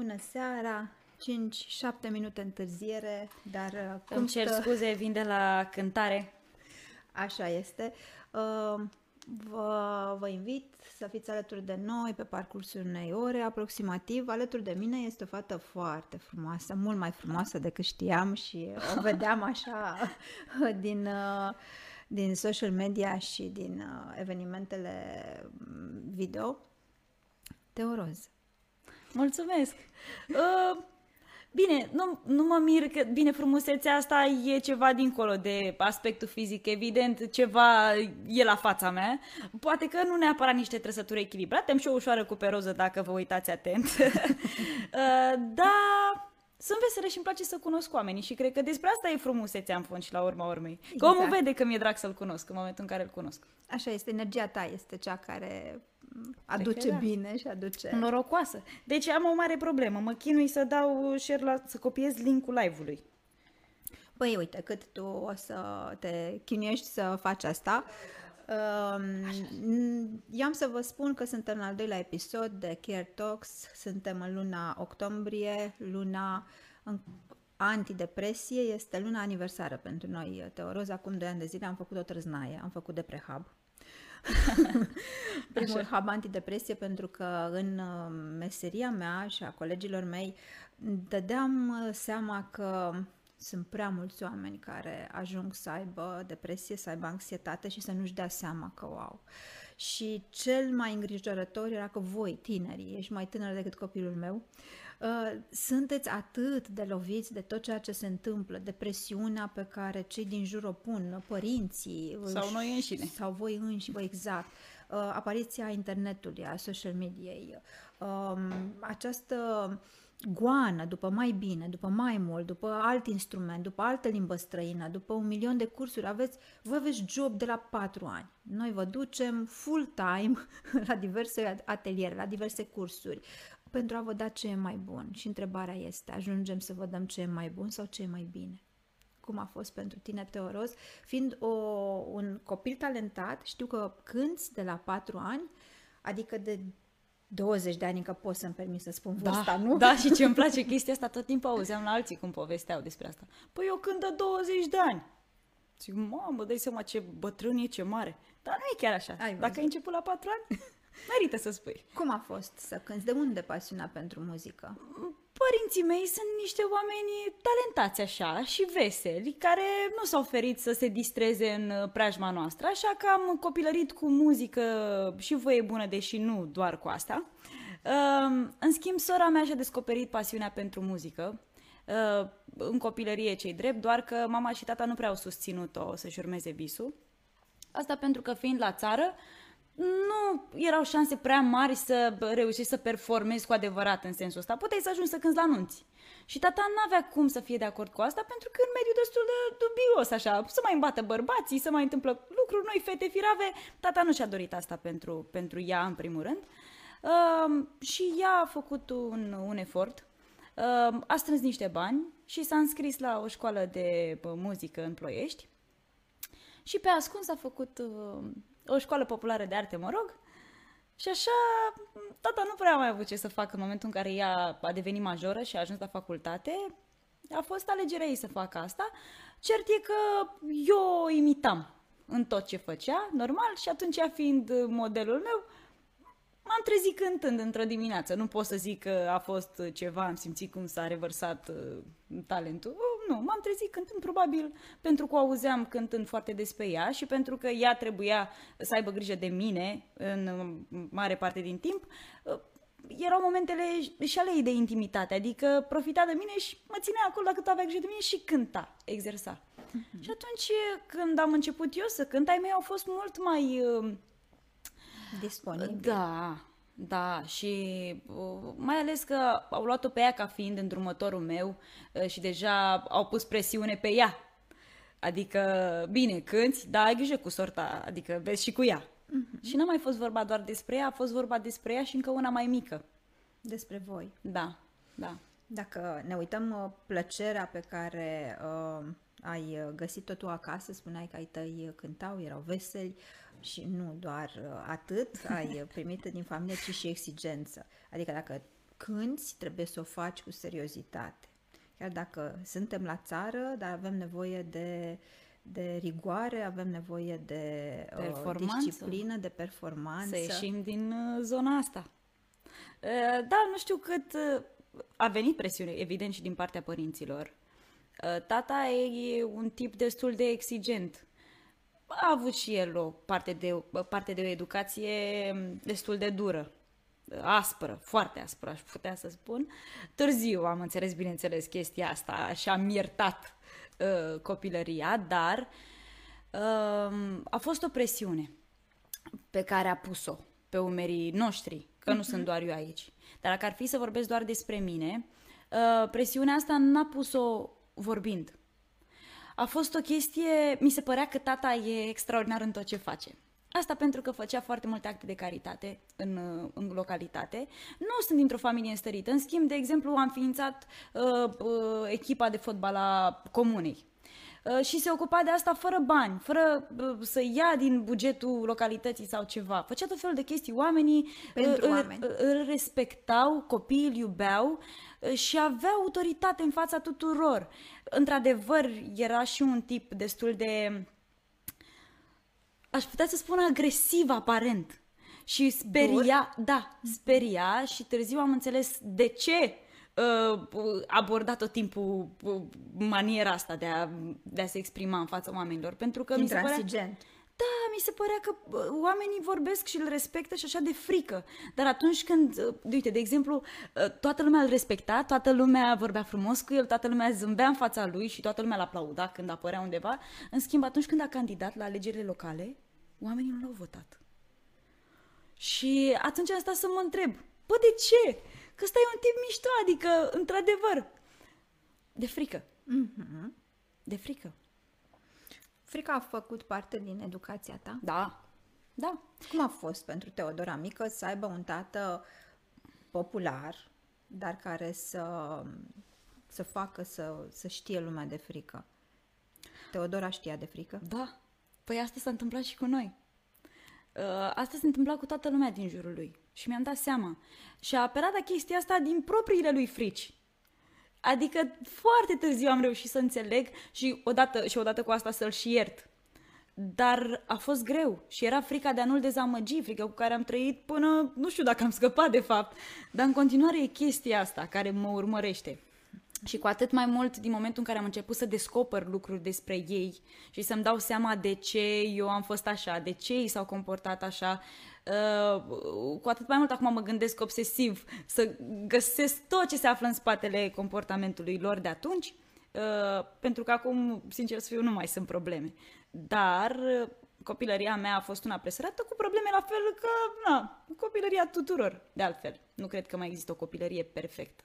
Bună seara! 5-7 minute întârziere, dar uh, cum Îmi cer stă... scuze, vin de la cântare. Așa este. Uh, Vă, vă invit să fiți alături de noi pe parcursul unei ore aproximativ. Alături de mine este o fată foarte frumoasă, mult mai frumoasă decât știam și o vedeam așa din, uh, din social media și din uh, evenimentele video. Teoroz. Mulțumesc! Uh, Bine, nu, nu mă mir că, bine, frumusețea asta e ceva dincolo de aspectul fizic, evident, ceva e la fața mea. Poate că nu neapărat niște trăsături echilibrate, am și o ușoară cuperoză dacă vă uitați atent. Uh, dar sunt veselă și îmi place să cunosc oamenii și cred că despre asta e frumusețea în fond și la urma urmei. Că exact. omul vede că mi-e drag să-l cunosc în momentul în care îl cunosc. Așa este, energia ta este cea care aduce da. bine și aduce... Norocoasă. Deci am o mare problemă. Mă chinui să dau share la, să copiez linkul live-ului. Păi uite, cât tu o să te chinuiești să faci asta, um, eu am să vă spun că suntem în al doilea episod de Care Talks, suntem în luna octombrie, luna în antidepresie, este luna aniversară pentru noi, Teoroz. Acum 2 ani de zile am făcut o trăznaie, am făcut de prehab Primul hub antidepresie pentru că în uh, meseria mea și a colegilor mei dădeam uh, seama că sunt prea mulți oameni care ajung să aibă depresie, să aibă anxietate și să nu-și dea seama că wow. Și cel mai îngrijorător era că voi, tinerii, ești mai tânăr decât copilul meu, uh, Uh, sunteți atât de loviți de tot ceea ce se întâmplă, de presiunea pe care cei din jur o pun, părinții sau noi înșine. Sau voi înșine, exact. Uh, apariția internetului, a social mediei, um, această goană după mai bine, după mai mult, după alt instrument, după altă limbă străină, după un milion de cursuri, aveți, voi aveți job de la patru ani. Noi vă ducem full-time la diverse ateliere, la diverse cursuri pentru a vă da ce e mai bun. Și întrebarea este, ajungem să vă dăm ce e mai bun sau ce e mai bine? Cum a fost pentru tine, Teoros? Fiind o, un copil talentat, știu că cânți de la 4 ani, adică de 20 de ani încă pot să-mi permit să spun da, vârsta, nu? Da, și ce îmi place chestia asta, tot timpul auzeam la alții cum povesteau despre asta. Păi eu cânt de 20 de ani. Zic, mamă, dai seama ce bătrân e, ce mare. Dar nu e chiar așa. Ai Dacă ai început la 4 ani, Merită să spui. Cum a fost să cânti? De unde pasiunea pentru muzică? Părinții mei sunt niște oameni talentați așa și veseli, care nu s-au ferit să se distreze în preajma noastră, așa că am copilărit cu muzică și voie bună, deși nu doar cu asta. În schimb, sora mea și-a descoperit pasiunea pentru muzică, în copilărie cei drept, doar că mama și tata nu prea au susținut-o să-și urmeze visul. Asta pentru că fiind la țară, nu erau șanse prea mari să reușești să performezi cu adevărat în sensul ăsta. Puteai să ajungi să cânti la anunți. Și tata nu avea cum să fie de acord cu asta pentru că în mediul destul de dubios, așa, să mai îmbată bărbații, să mai întâmplă lucruri, noi fete firave, tata nu și-a dorit asta pentru, pentru ea în primul rând. Uh, și ea a făcut un, un efort, uh, a strâns niște bani și s-a înscris la o școală de muzică în Ploiești și pe ascuns a făcut uh, o școală populară de arte, mă rog. Și așa, tata nu prea a mai avut ce să facă în momentul în care ea a devenit majoră și a ajuns la facultate. A fost alegerea ei să facă asta. Cert e că eu o imitam în tot ce făcea, normal, și atunci, ea fiind modelul meu, m-am trezit cântând într-o dimineață. Nu pot să zic că a fost ceva, am simțit cum s-a revărsat uh, talentul. Uh, nu, m-am trezit cântând probabil pentru că o auzeam cântând foarte despre ea și pentru că ea trebuia să aibă grijă de mine în mare parte din timp. Uh, erau momentele și ale ei de intimitate, adică profita de mine și mă ținea acolo dacă avea grijă de mine și cânta, exersa. Uh-huh. Și atunci când am început eu să cânt, ai mei au fost mult mai uh, disponibil. Da, da, și uh, mai ales că au luat-o pe ea ca fiind îndrumătorul meu uh, și deja au pus presiune pe ea. Adică, bine, cânti, dar ai grijă cu sorta, adică vezi și cu ea. Uh-huh. Și n-a mai fost vorba doar despre ea, a fost vorba despre ea și încă una mai mică. Despre voi. Da, da. Dacă ne uităm uh, plăcerea pe care uh, ai găsit-o tu acasă, spuneai că ai tăi cântau, erau veseli, și nu doar uh, atât ai primit din familie, ci și exigență. Adică dacă cânti, trebuie să o faci cu seriozitate. Chiar dacă suntem la țară, dar avem nevoie de, de rigoare, avem nevoie de uh, Performanță. disciplină, de performanță. Să ieșim din uh, zona asta. Uh, Da, nu știu cât uh, a venit presiune, evident, și din partea părinților. Uh, Tata e un tip destul de exigent. A avut și el o parte de, parte de o educație destul de dură, aspră, foarte aspră, aș putea să spun. Târziu am înțeles, bineînțeles, chestia asta și am iertat uh, copilăria, dar uh, a fost o presiune pe care a pus-o pe umerii noștri, că nu sunt doar eu aici. Dar dacă ar fi să vorbesc doar despre mine, uh, presiunea asta n-a pus-o vorbind. A fost o chestie, mi se părea că tata e extraordinar în tot ce face. Asta pentru că făcea foarte multe acte de caritate în, uh, în localitate. Nu sunt dintr-o familie înstărită. În schimb, de exemplu, am ființat uh, uh, echipa de fotbal a comunei. Uh, și se ocupa de asta fără bani, fără uh, să ia din bugetul localității sau ceva. Făcea tot felul de chestii. Oamenii Pentru uh, oameni. îl, îl respectau, copiii îl iubeau uh, și avea autoritate în fața tuturor. Într-adevăr, era și un tip destul de aș putea să spun agresiv aparent. Și speria, da, speria și târziu am înțeles de ce uh, aborda tot timpul uh, maniera asta de a, de a se exprima în fața oamenilor. Pentru că mi se părea, Intransigent. da, mi se părea că uh, oamenii vorbesc și îl respectă și așa de frică. Dar atunci când, uh, uite, de exemplu, uh, toată lumea îl respecta, toată lumea vorbea frumos cu el, toată lumea zâmbea în fața lui și toată lumea l aplauda când apărea undeva, în schimb, atunci când a candidat la alegerile locale, oamenii nu l-au votat. Și atunci am stat să mă întreb, bă, de ce? Că ăsta e un tip mișto, adică, într-adevăr, de frică. Mhm. De frică. Frica a făcut parte din educația ta? Da. Da. Cum a fost pentru Teodora mică să aibă un tată popular, dar care să, să facă să, să știe lumea de frică? Teodora știa de frică? Da. Păi asta s-a întâmplat și cu noi. Uh, Asta se întâmpla cu toată lumea din jurul lui. Și mi-am dat seama. Și a aperat la chestia asta din propriile lui frici. Adică foarte târziu am reușit să înțeleg și odată, și odată cu asta să-l și iert. Dar a fost greu și era frica de a nu-l dezamăgi, frica cu care am trăit până, nu știu dacă am scăpat de fapt, dar în continuare e chestia asta care mă urmărește. Și cu atât mai mult din momentul în care am început să descoper lucruri despre ei și să-mi dau seama de ce eu am fost așa, de ce ei s-au comportat așa, uh, cu atât mai mult acum mă gândesc obsesiv să găsesc tot ce se află în spatele comportamentului lor de atunci, uh, pentru că acum, sincer să fiu, nu mai sunt probleme. Dar uh, copilăria mea a fost una presărată cu probleme la fel ca, na, copilăria tuturor, de altfel. Nu cred că mai există o copilărie perfectă.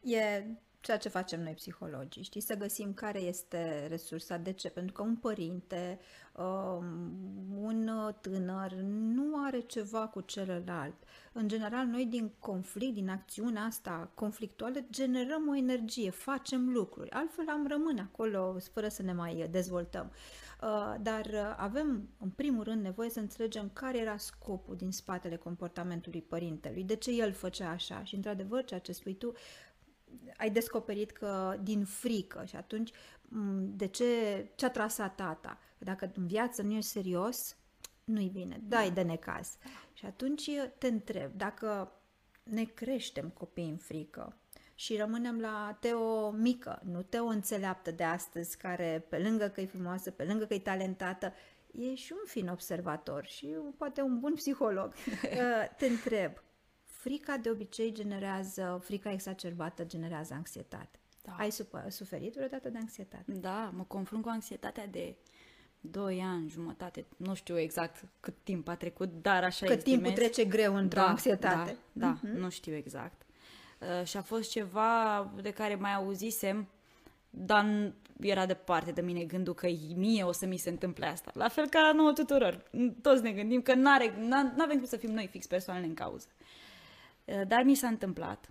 E ceea ce facem noi psihologii, știi, să găsim care este resursa. De ce? Pentru că un părinte, um, un tânăr nu are ceva cu celălalt. În general, noi din conflict, din acțiunea asta conflictuală, generăm o energie, facem lucruri. Altfel am rămâne acolo fără să ne mai dezvoltăm. Uh, Dar uh, avem, în primul rând, nevoie să înțelegem care era scopul din spatele comportamentului părintelui, de ce el făcea așa. Și, într-adevăr, ceea ce spui tu, ai descoperit că din frică și atunci m, de ce, ce a trasat tata? Că dacă în viață nu ești serios, nu-i bine, dai de necaz. Și atunci te întreb, dacă ne creștem copiii în frică și rămânem la Teo mică, nu Teo înțeleaptă de astăzi, care pe lângă că e frumoasă, pe lângă că e talentată, e și un fin observator și poate un bun psiholog. Uh, te întreb, frica de obicei generează, frica exacerbată generează anxietate. Da. Ai supa- suferit vreodată de anxietate? Da, mă confrunt cu anxietatea de 2 ani, jumătate, nu știu exact cât timp a trecut, dar așa Cât timpul estimez. trece greu într-o da, anxietate. Da, da uh-huh. nu știu exact. Uh, și a fost ceva de care mai auzisem, dar n- era departe de mine gândul că mie o să mi se întâmple asta. La fel ca nouă tuturor. Toți ne gândim că n-are, n- n-avem cum să fim noi fix persoanele în cauză. Uh, Dar mi s-a întâmplat.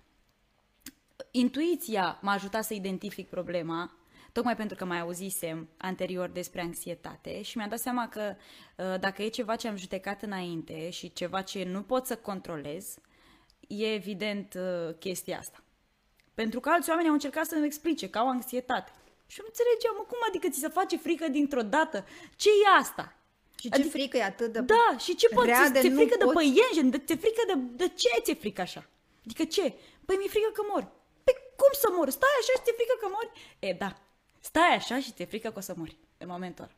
Intuiția m-a ajutat să identific problema, tocmai pentru că mai auzisem anterior despre anxietate și mi-am dat seama că uh, dacă e ceva ce am judecat înainte și ceva ce nu pot să controlez, e evident uh, chestia asta. Pentru că alți oameni au încercat să-mi explice că au anxietate. Și nu înțelegeam, mă, cum adică ți se face frică dintr-o dată? ce e asta? Și ce adică, frică e atât de Da, și ce poți? Ți-e frică de păienjen? Ți-e frică de, de ce ți-e frică așa? Adică ce? Păi mi-e frică că mor. Păi cum să mor? Stai așa și ți-e frică că mori? E, da. Stai așa și ți-e frică că o să mori în momentul ăla.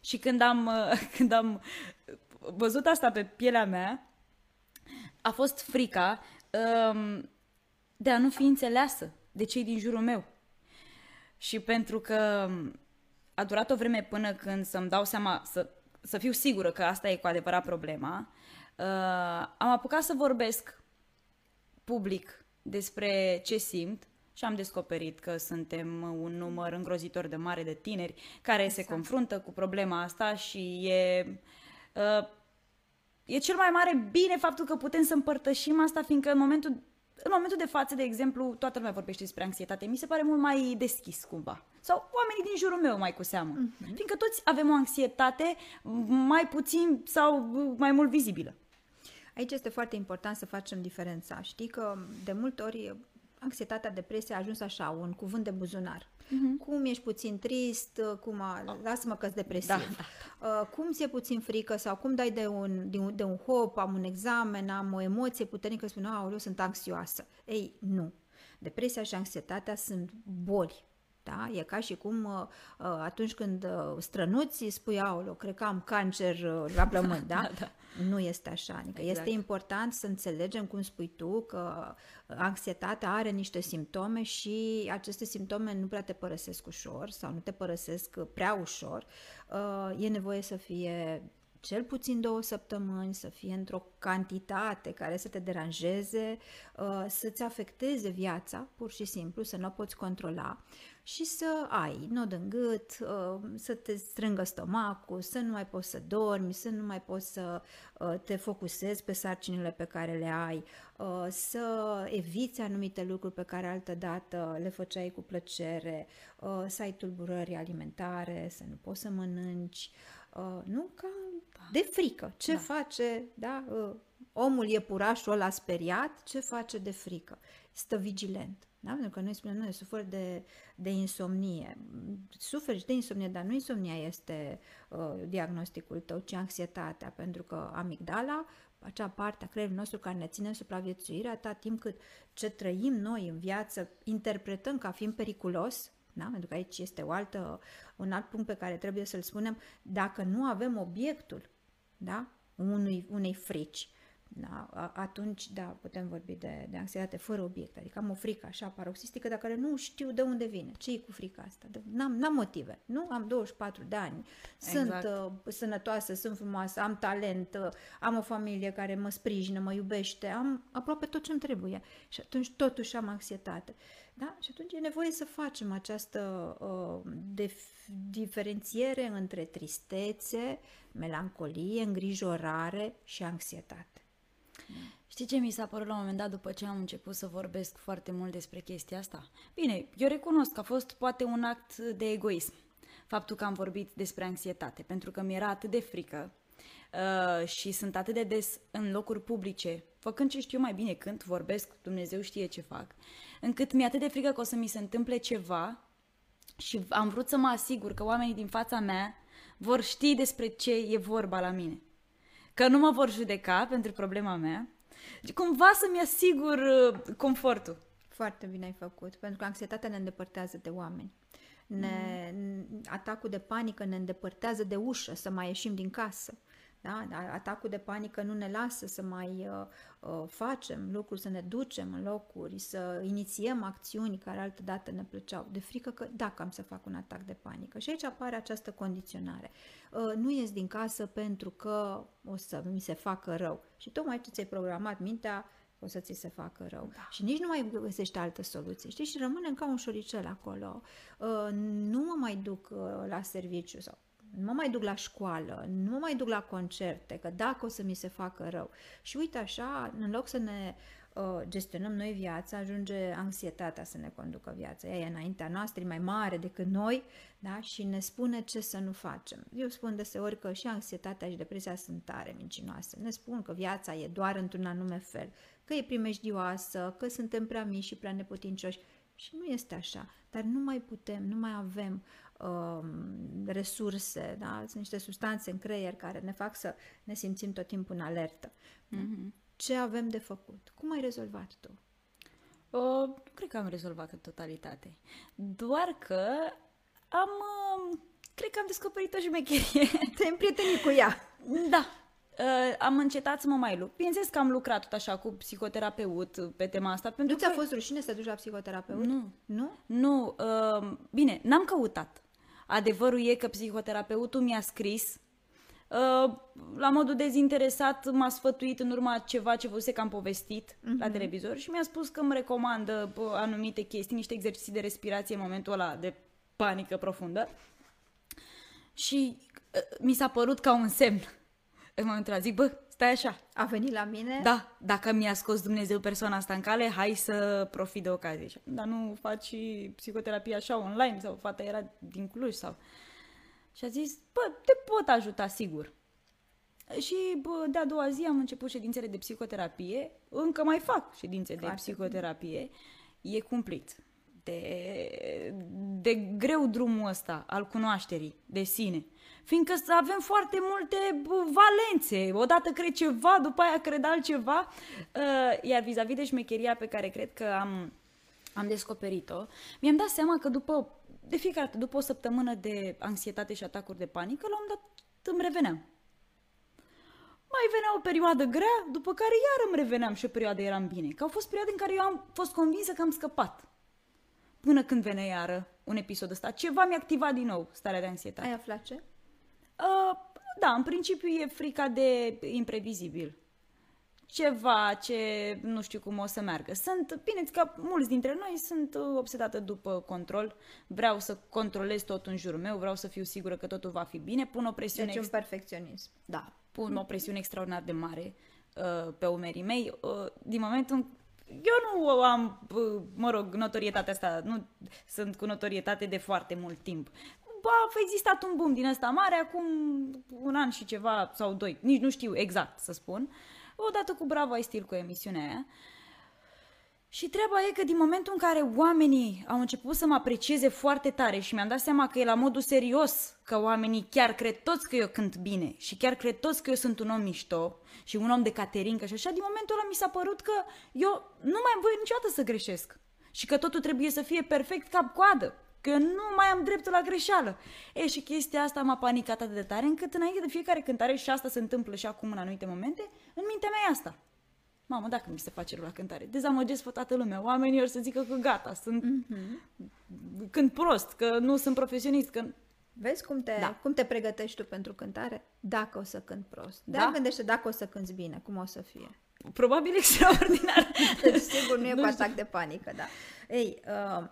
Și când am, când am văzut asta pe pielea mea, a fost frica um, de a nu fi înțeleasă de cei din jurul meu. Și pentru că a durat o vreme până când să-mi dau seama, să, să fiu sigură că asta e cu adevărat problema, uh, am apucat să vorbesc public despre ce simt și am descoperit că suntem un număr îngrozitor de mare de tineri care exact. se confruntă cu problema asta și e, uh, e cel mai mare bine faptul că putem să împărtășim asta, fiindcă în momentul, în momentul de față, de exemplu, toată lumea vorbește despre anxietate. Mi se pare mult mai deschis cumva. Sau oamenii din jurul meu mai cu seamă. Uh-huh. Fiindcă toți avem o anxietate mai puțin sau mai mult vizibilă. Aici este foarte important să facem diferența. Știi că de multe ori anxietatea, depresia a ajuns așa, un cuvânt de buzunar. Uh-huh. Cum ești puțin trist, cum a, lasă-mă că-s depresiv. Da, da. Uh, cum ți-e puțin frică sau cum dai de un, de un, de un hop, am un examen, am o emoție puternică, spun, eu sunt anxioasă. Ei, nu. Depresia și anxietatea sunt boli da? E ca și cum uh, uh, atunci când uh, strănuți, spui, aolo, cred că am cancer la plămâni, da? da, da. Nu este așa. Adică exact. este important să înțelegem, cum spui tu, că anxietatea are niște simptome și aceste simptome nu prea te părăsesc ușor sau nu te părăsesc prea ușor. E nevoie să fie cel puțin două săptămâni, să fie într-o cantitate care să te deranjeze, să-ți afecteze viața, pur și simplu, să nu o poți controla și să ai nod în gât, uh, să te strângă stomacul, să nu mai poți să dormi, să nu mai poți să uh, te focusezi pe sarcinile pe care le ai, uh, să eviți anumite lucruri pe care altă dată le făceai cu plăcere, să ai tulburări alimentare, să nu poți să mănânci, nu ca de frică. Ce da. face, da? Omul e purașul ăla speriat, ce face de frică? Stă vigilent. Da? Pentru că noi spunem, noi suferi de, de insomnie. Suferi de insomnie, dar nu insomnia este uh, diagnosticul tău, ci anxietatea, pentru că amigdala, acea parte a creierului nostru care ne ține în supraviețuire, atât timp cât ce trăim noi în viață interpretăm ca fiind periculos, da? pentru că aici este o altă, un alt punct pe care trebuie să-l spunem, dacă nu avem obiectul da? unui, unei frici, da? atunci, da, putem vorbi de, de anxietate fără obiect, adică am o frică așa paroxistică, dar care nu știu de unde vine, ce e cu frica asta, n-am, n-am motive, nu? Am 24 de ani, exact. sunt uh, sănătoasă, sunt frumoasă, am talent, uh, am o familie care mă sprijină, mă iubește, am aproape tot ce-mi trebuie și atunci totuși am anxietate. Da? Și atunci e nevoie să facem această uh, def- diferențiere între tristețe, melancolie, îngrijorare și anxietate. Știi ce mi s-a părut la un moment dat după ce am început să vorbesc foarte mult despre chestia asta? Bine, eu recunosc că a fost poate un act de egoism faptul că am vorbit despre anxietate, pentru că mi era atât de frică uh, și sunt atât de des în locuri publice, făcând ce știu mai bine când vorbesc, Dumnezeu știe ce fac, încât mi-e atât de frică că o să mi se întâmple ceva și am vrut să mă asigur că oamenii din fața mea vor ști despre ce e vorba la mine că nu mă vor judeca pentru problema mea, cumva să-mi asigur uh, confortul. Foarte bine ai făcut, pentru că anxietatea ne îndepărtează de oameni. Ne, mm. Atacul de panică ne îndepărtează de ușă, să mai ieșim din casă. Da? Atacul de panică nu ne lasă să mai uh, uh, facem lucruri, să ne ducem în locuri, să inițiem acțiuni care altă dată ne plăceau, de frică că dacă am să fac un atac de panică. Și aici apare această condiționare. Uh, nu ies din casă pentru că o să mi se facă rău. Și tocmai ce ți-ai programat mintea, o să ți se facă rău. Da. Și nici nu mai găsești altă soluție, știi? Și rămânem ca un șoricel acolo. Uh, nu mă mai duc uh, la serviciu sau nu mă mai duc la școală, nu mă mai duc la concerte, că dacă o să mi se facă rău. Și uite așa, în loc să ne uh, gestionăm noi viața, ajunge anxietatea să ne conducă viața. Ea e înaintea noastră, e mai mare decât noi da? și ne spune ce să nu facem. Eu spun deseori că și anxietatea și depresia sunt tare mincinoase. Ne spun că viața e doar într-un anume fel, că e primejdioasă, că suntem prea mici și prea neputincioși. Și nu este așa, dar nu mai putem, nu mai avem uh, resurse, da? sunt niște substanțe în creier care ne fac să ne simțim tot timpul în alertă. Mm-hmm. Ce avem de făcut? Cum ai rezolvat tu? Uh, nu cred că am rezolvat în totalitate. Doar că am... Uh, cred că am descoperit o șmecherie. Te-ai împrietenit cu ea. Da, Uh, am încetat să mă mai lupt. Bineînțeles că am lucrat tot așa cu psihoterapeut pe tema asta. Pentru nu ți-a că... fost rușine să te duci la psihoterapeut? Nu. Nu? Nu. Uh, bine, n-am căutat. Adevărul e că psihoterapeutul mi-a scris Uh, la modul dezinteresat m-a sfătuit în urma ceva ce văzuse că am povestit uh-huh. la televizor și mi-a spus că îmi recomandă uh, anumite chestii, niște exerciții de respirație în momentul ăla de panică profundă. Și uh, mi s-a părut ca un semn în momentul ăla zic, bă, stai așa. A venit la mine? Da, dacă mi-a scos Dumnezeu persoana asta în cale, hai să profit de ocazie. Dar nu faci și psihoterapie așa online sau fata era din Cluj sau... Și a zis, bă, te pot ajuta, sigur. Și bă, de-a doua zi am început ședințele de psihoterapie, încă mai fac ședințe Foarte de psihoterapie, e cumplit. De, de greu drumul ăsta al cunoașterii de sine fiindcă avem foarte multe valențe. Odată cred ceva, după aia cred altceva. Uh, iar vis-a-vis de șmecheria pe care cred că am, am descoperit-o, mi-am dat seama că după, de fiecare dată, după o săptămână de anxietate și atacuri de panică, la un dat îmi reveneam. Mai venea o perioadă grea, după care iar îmi reveneam și o perioadă eram bine. Că au fost perioade în care eu am fost convinsă că am scăpat. Până când venea iară un episod ăsta. Ceva mi-a activat din nou starea de anxietate. Ai aflat ce? Uh, da, în principiu e frica de imprevizibil. Ceva ce nu știu cum o să meargă. Sunt, bine că mulți dintre noi sunt obsedată după control. Vreau să controlez tot în jurul meu, vreau să fiu sigură că totul va fi bine. Pun o presiune... Deci un perfecționism. Da, pun o presiune extraordinar de mare uh, pe umerii mei. Uh, din momentul în eu nu am, uh, mă rog, notorietatea asta, nu sunt cu notorietate de foarte mult timp a existat un boom din ăsta mare acum un an și ceva sau doi, nici nu știu exact să spun, odată cu Bravo ai stil cu emisiunea aia. Și treaba e că din momentul în care oamenii au început să mă aprecieze foarte tare și mi-am dat seama că e la modul serios, că oamenii chiar cred toți că eu cânt bine și chiar cred toți că eu sunt un om mișto și un om de caterincă și așa, din momentul ăla mi s-a părut că eu nu mai am voie niciodată să greșesc și că totul trebuie să fie perfect cap-coadă că nu mai am dreptul la greșeală. E, și chestia asta m-a panicat atât de tare încât înainte de fiecare cântare, și asta se întâmplă și acum în anumite momente, în mintea mea e asta. Mamă, dacă mi se face rău la cântare, dezamăgesc pe toată lumea. Oamenii or să zică că gata, sunt mm-hmm. cânt prost, că nu sunt profesionist, că Vezi cum te, da. cum te pregătești tu pentru cântare? Dacă o să cânt prost. Da? Dar gândește dacă o să cânti bine, cum o să fie. Probabil extraordinar. deci, sigur, nu e nu cu atac de panică, da. Ei, uh,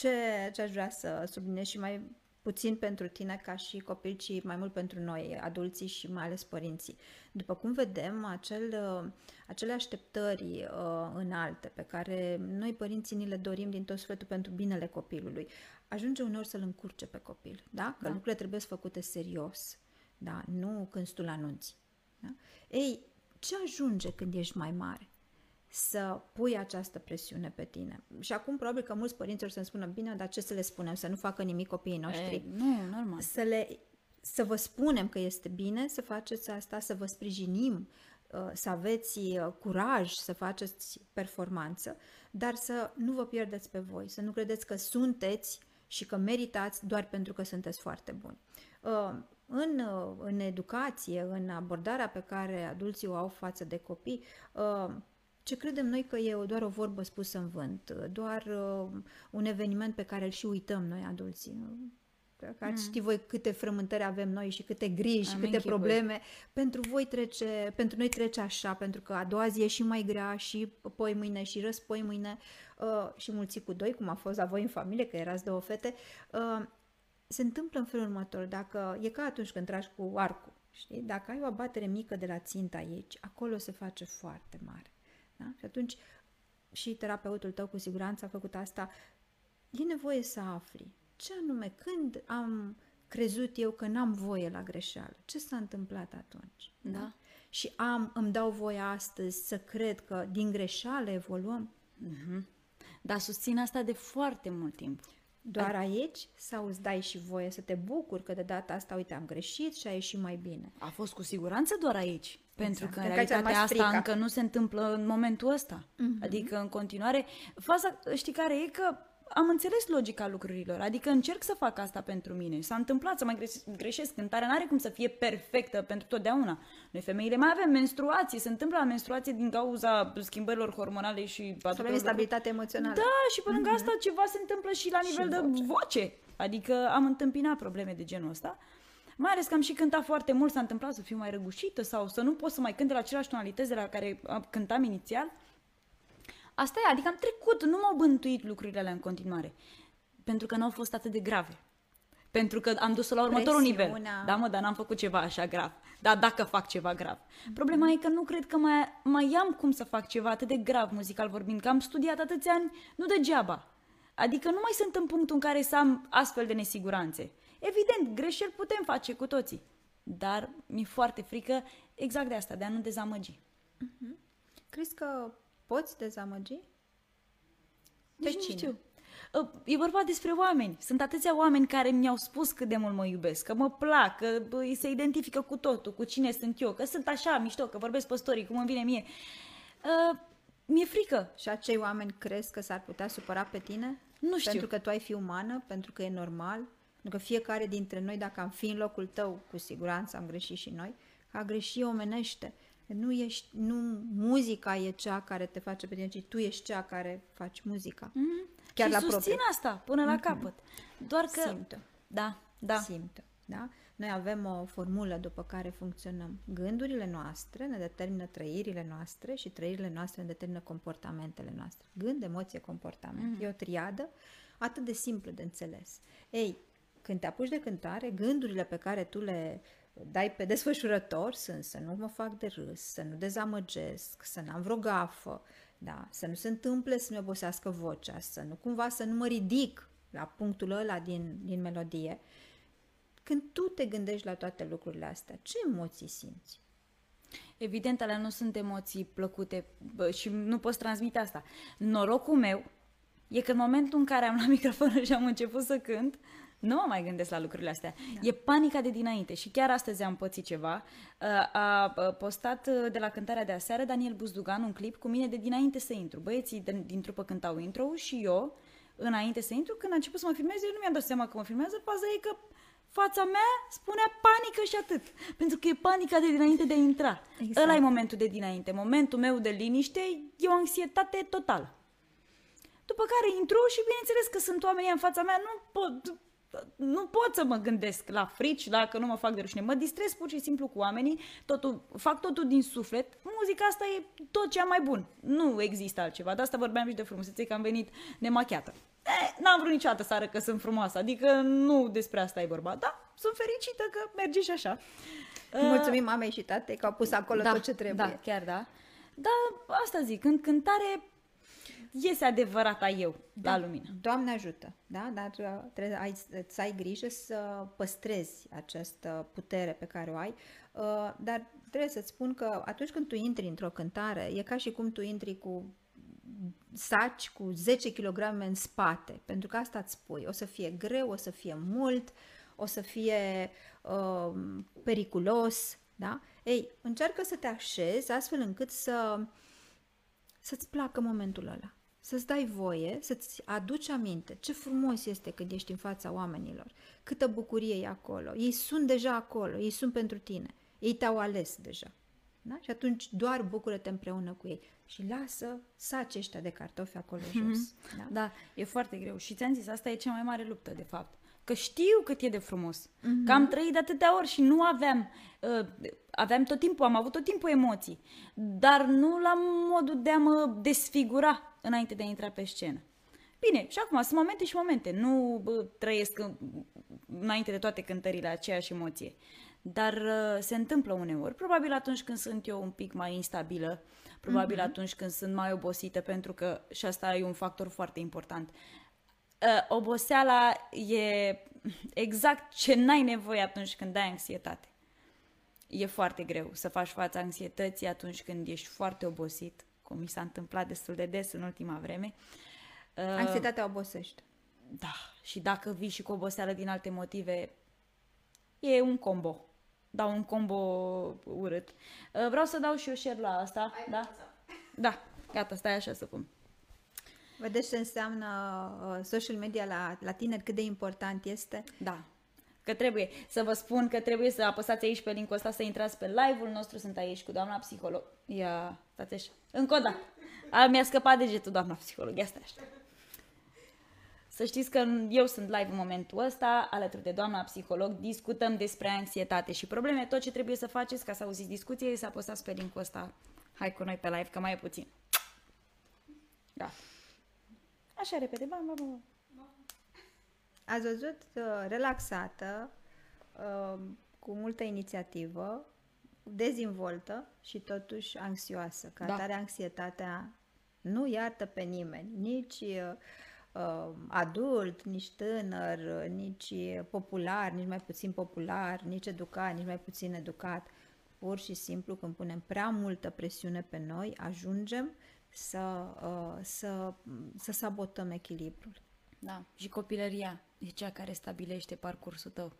ce, ce aș vrea să subliniez și mai puțin pentru tine ca și copil, ci mai mult pentru noi, adulții și mai ales părinții. După cum vedem, acel, acele așteptări uh, înalte pe care noi părinții ni le dorim din tot sufletul pentru binele copilului, ajunge uneori să-l încurce pe copil, da? Că da. lucrurile trebuie făcute serios, da? Nu când tu anunți. Da? Ei, ce ajunge când ești mai mare? Să pui această presiune pe tine. Și acum probabil că mulți părinți o să-mi spună, bine, dar ce să le spunem? Să nu facă nimic copiii noștri? Ei, nu, normal. Să, le, să vă spunem că este bine să faceți asta, să vă sprijinim, uh, să aveți uh, curaj să faceți performanță, dar să nu vă pierdeți pe voi, să nu credeți că sunteți și că meritați doar pentru că sunteți foarte buni. Uh, în, în educație, în abordarea pe care adulții o au față de copii, ce credem noi că e doar o vorbă spusă în vânt, doar uh, un eveniment pe care îl și uităm noi adulții. Că mm. știi voi câte frământări avem noi și câte griji și câte închipui. probleme. Pentru voi trece, pentru noi trece așa, pentru că a doua zi e și mai grea și poi mâine și răspoi mâine uh, și mulți cu doi, cum a fost la voi în familie, că erați două fete. Uh, se întâmplă în felul următor, dacă e ca atunci când tragi cu arcul, știi? Dacă ai o abatere mică de la ținta aici, acolo se face foarte mare. Da? Și atunci și terapeutul tău cu siguranță a făcut asta. E nevoie să afli ce anume, când am crezut eu că n-am voie la greșeală, ce s-a întâmplat atunci? Da. da? Și am, îmi dau voie astăzi să cred că din greșeală evoluăm? Mm-hmm. Dar susțin asta de foarte mult timp. Doar aici sau îți dai și voie să te bucuri că de data asta, uite, am greșit și a ieșit mai bine? A fost cu siguranță doar aici. Pentru exact. că în realitatea asta frica. încă nu se întâmplă în momentul ăsta. Mm-hmm. Adică în continuare, faza, știi care e că am înțeles logica lucrurilor, adică încerc să fac asta pentru mine. S-a întâmplat să mai greșesc. Cântarea nu are cum să fie perfectă pentru totdeauna. Noi femeile mai avem menstruații, se întâmplă la menstruație din cauza schimbărilor hormonale și a Să avem stabilitate emoțională. Da, și pe lângă mm-hmm. asta ceva se întâmplă și la nivel și de voce. voce. Adică am întâmpinat probleme de genul ăsta. Mai ales că am și cântat foarte mult, s-a întâmplat să fiu mai răgușită sau să nu pot să mai cânt de la aceleași tonalități de la care cântam inițial. Asta e, adică am trecut, nu m-au bântuit lucrurile alea în continuare. Pentru că nu au fost atât de grave. Pentru că am dus-o la următorul Presiunea. nivel. Da, mă, dar n-am făcut ceva așa grav. Dar dacă fac ceva grav. Mm-hmm. Problema e că nu cred că mai, mai am cum să fac ceva atât de grav muzical vorbind, că am studiat atâția ani, nu degeaba. Adică nu mai sunt în punctul în care să am astfel de nesiguranțe. Evident, greșeli putem face cu toții. Dar mi-e foarte frică exact de asta, de a nu dezamăgi. Mm-hmm. Crezi că Poți dezamăgi? Pe cine? știu. Ă, e vorba despre oameni. Sunt atâția oameni care mi-au spus cât de mult mă iubesc, că mă plac, că se identifică cu totul, cu cine sunt eu, că sunt așa mișto, că vorbesc pe story, cum îmi vine mie. Uh, mi-e frică. Și acei oameni crezi că s-ar putea supăra pe tine? Nu știu. Pentru că tu ai fi umană, pentru că e normal, pentru că fiecare dintre noi, dacă am fi în locul tău, cu siguranță am greșit și noi, a greși omenește. Nu, ești, nu muzica e cea care te face pe tine, ci tu ești cea care faci muzica. Mm-hmm. Chiar și la susțin propriu. asta până la mm-hmm. capăt. Doar că... Simtă. Da, da. Simtă. Da? Noi avem o formulă după care funcționăm. Gândurile noastre ne determină trăirile noastre și trăirile noastre ne determină comportamentele noastre. Gând, emoție, comportament. Mm-hmm. E o triadă atât de simplu de înțeles. Ei, când te apuci de cântare, gândurile pe care tu le dai pe desfășurător sunt să nu mă fac de râs, să nu dezamăgesc, să n-am vreo gafă, da, să nu se întâmple să-mi obosească vocea, să nu cumva să nu mă ridic la punctul ăla din, din melodie. Când tu te gândești la toate lucrurile astea, ce emoții simți? Evident, alea nu sunt emoții plăcute bă, și nu poți transmite asta. Norocul meu e că în momentul în care am la microfon și am început să cânt, nu mă mai gândesc la lucrurile astea. Da. E panica de dinainte și chiar astăzi am pățit ceva. A postat uh, de la cântarea de aseară Daniel Buzdugan un clip cu mine de dinainte să intru. Băieții din trupă cântau intro și eu, înainte să intru, când a început să mă filmeze, eu nu mi-am dat seama că mă filmează, faza e că fața mea spunea panică și atât. Pentru că e panica de dinainte de a intra. Exact. Ăla e momentul de dinainte. Momentul meu de liniște e o anxietate totală. După care intru și bineînțeles că sunt oamenii în fața mea, nu pot, nu pot să mă gândesc la frici, la că nu mă fac de rușine. Mă distrez pur și simplu cu oamenii, totul, fac totul din suflet. Muzica asta e tot cea mai bun. Nu există altceva. De asta vorbeam și de frumusețe, că am venit nemachiată. Eh, n-am vrut niciodată să arăt că sunt frumoasă, adică nu despre asta e vorba. Da, sunt fericită că merge și așa. Mulțumim mamei și tatei că au pus acolo da, tot ce trebuie. Da, chiar da. Da, asta zic, când cântare iese adevărata eu da, la lumină. Doamne ajută, da? Dar uh, trebuie ai, să ai grijă să păstrezi această putere pe care o ai, uh, dar trebuie să-ți spun că atunci când tu intri într-o cântare, e ca și cum tu intri cu saci cu 10 kg în spate, pentru că asta îți spui. O să fie greu, o să fie mult, o să fie uh, periculos, da? Ei, încearcă să te așezi astfel încât să să-ți placă momentul ăla să-ți dai voie, să-ți aduci aminte ce frumos este când ești în fața oamenilor, câtă bucurie e acolo. Ei sunt deja acolo, ei sunt pentru tine, ei te-au ales deja. Da? Și atunci doar bucură-te împreună cu ei și lasă saci ăștia de cartofi acolo mm-hmm. jos. Da? da, e foarte greu. Și ți-am zis, asta e cea mai mare luptă, de fapt. Că știu cât e de frumos. Mm-hmm. Că am trăit de atâtea ori și nu aveam... Uh, aveam tot timpul, am avut tot timpul emoții. Dar nu la modul de a mă desfigura înainte de a intra pe scenă. Bine, și acum sunt momente și momente. Nu bă, trăiesc înainte de toate cântările aceeași emoție. Dar uh, se întâmplă uneori, probabil atunci când sunt eu un pic mai instabilă, probabil uh-huh. atunci când sunt mai obosită, pentru că și asta e un factor foarte important. Uh, oboseala e exact ce n-ai nevoie atunci când ai anxietate. E foarte greu să faci față anxietății atunci când ești foarte obosit, cum mi s-a întâmplat destul de des în ultima vreme. Uh, Anxietatea obosește. Da, și dacă vii și cu oboseală din alte motive, e un combo. Da, un combo urât. Uh, vreau să dau și eu share la asta. Ai da? Da, gata, stai așa să pun. Vedeți ce înseamnă uh, social media la, la tineri, cât de important este? Da. Că trebuie să vă spun că trebuie să apăsați aici pe linkul ăsta să intrați pe live-ul nostru. Sunt aici cu doamna psiholog. Ia, stați așa. Încă o dată. A, mi-a scăpat degetul doamna psiholog. Ia stai așa. Să știți că eu sunt live în momentul ăsta, alături de doamna psiholog, discutăm despre anxietate și probleme. Tot ce trebuie să faceți ca să auziți discuție e să apăsați pe linkul ăsta. Hai cu noi pe live, că mai e puțin. Da. Așa repede, bam, bam, bam. Ați văzut uh, relaxată, uh, cu multă inițiativă, dezvoltă și totuși anxioasă. Ca da. tare anxietatea nu iartă pe nimeni, nici uh, uh, adult, nici tânăr, nici popular, nici mai puțin popular, nici educat, nici mai puțin educat. Pur și simplu, când punem prea multă presiune pe noi, ajungem să, uh, să, să sabotăm echilibrul. Da, și copilăria e cea care stabilește parcursul tău uh,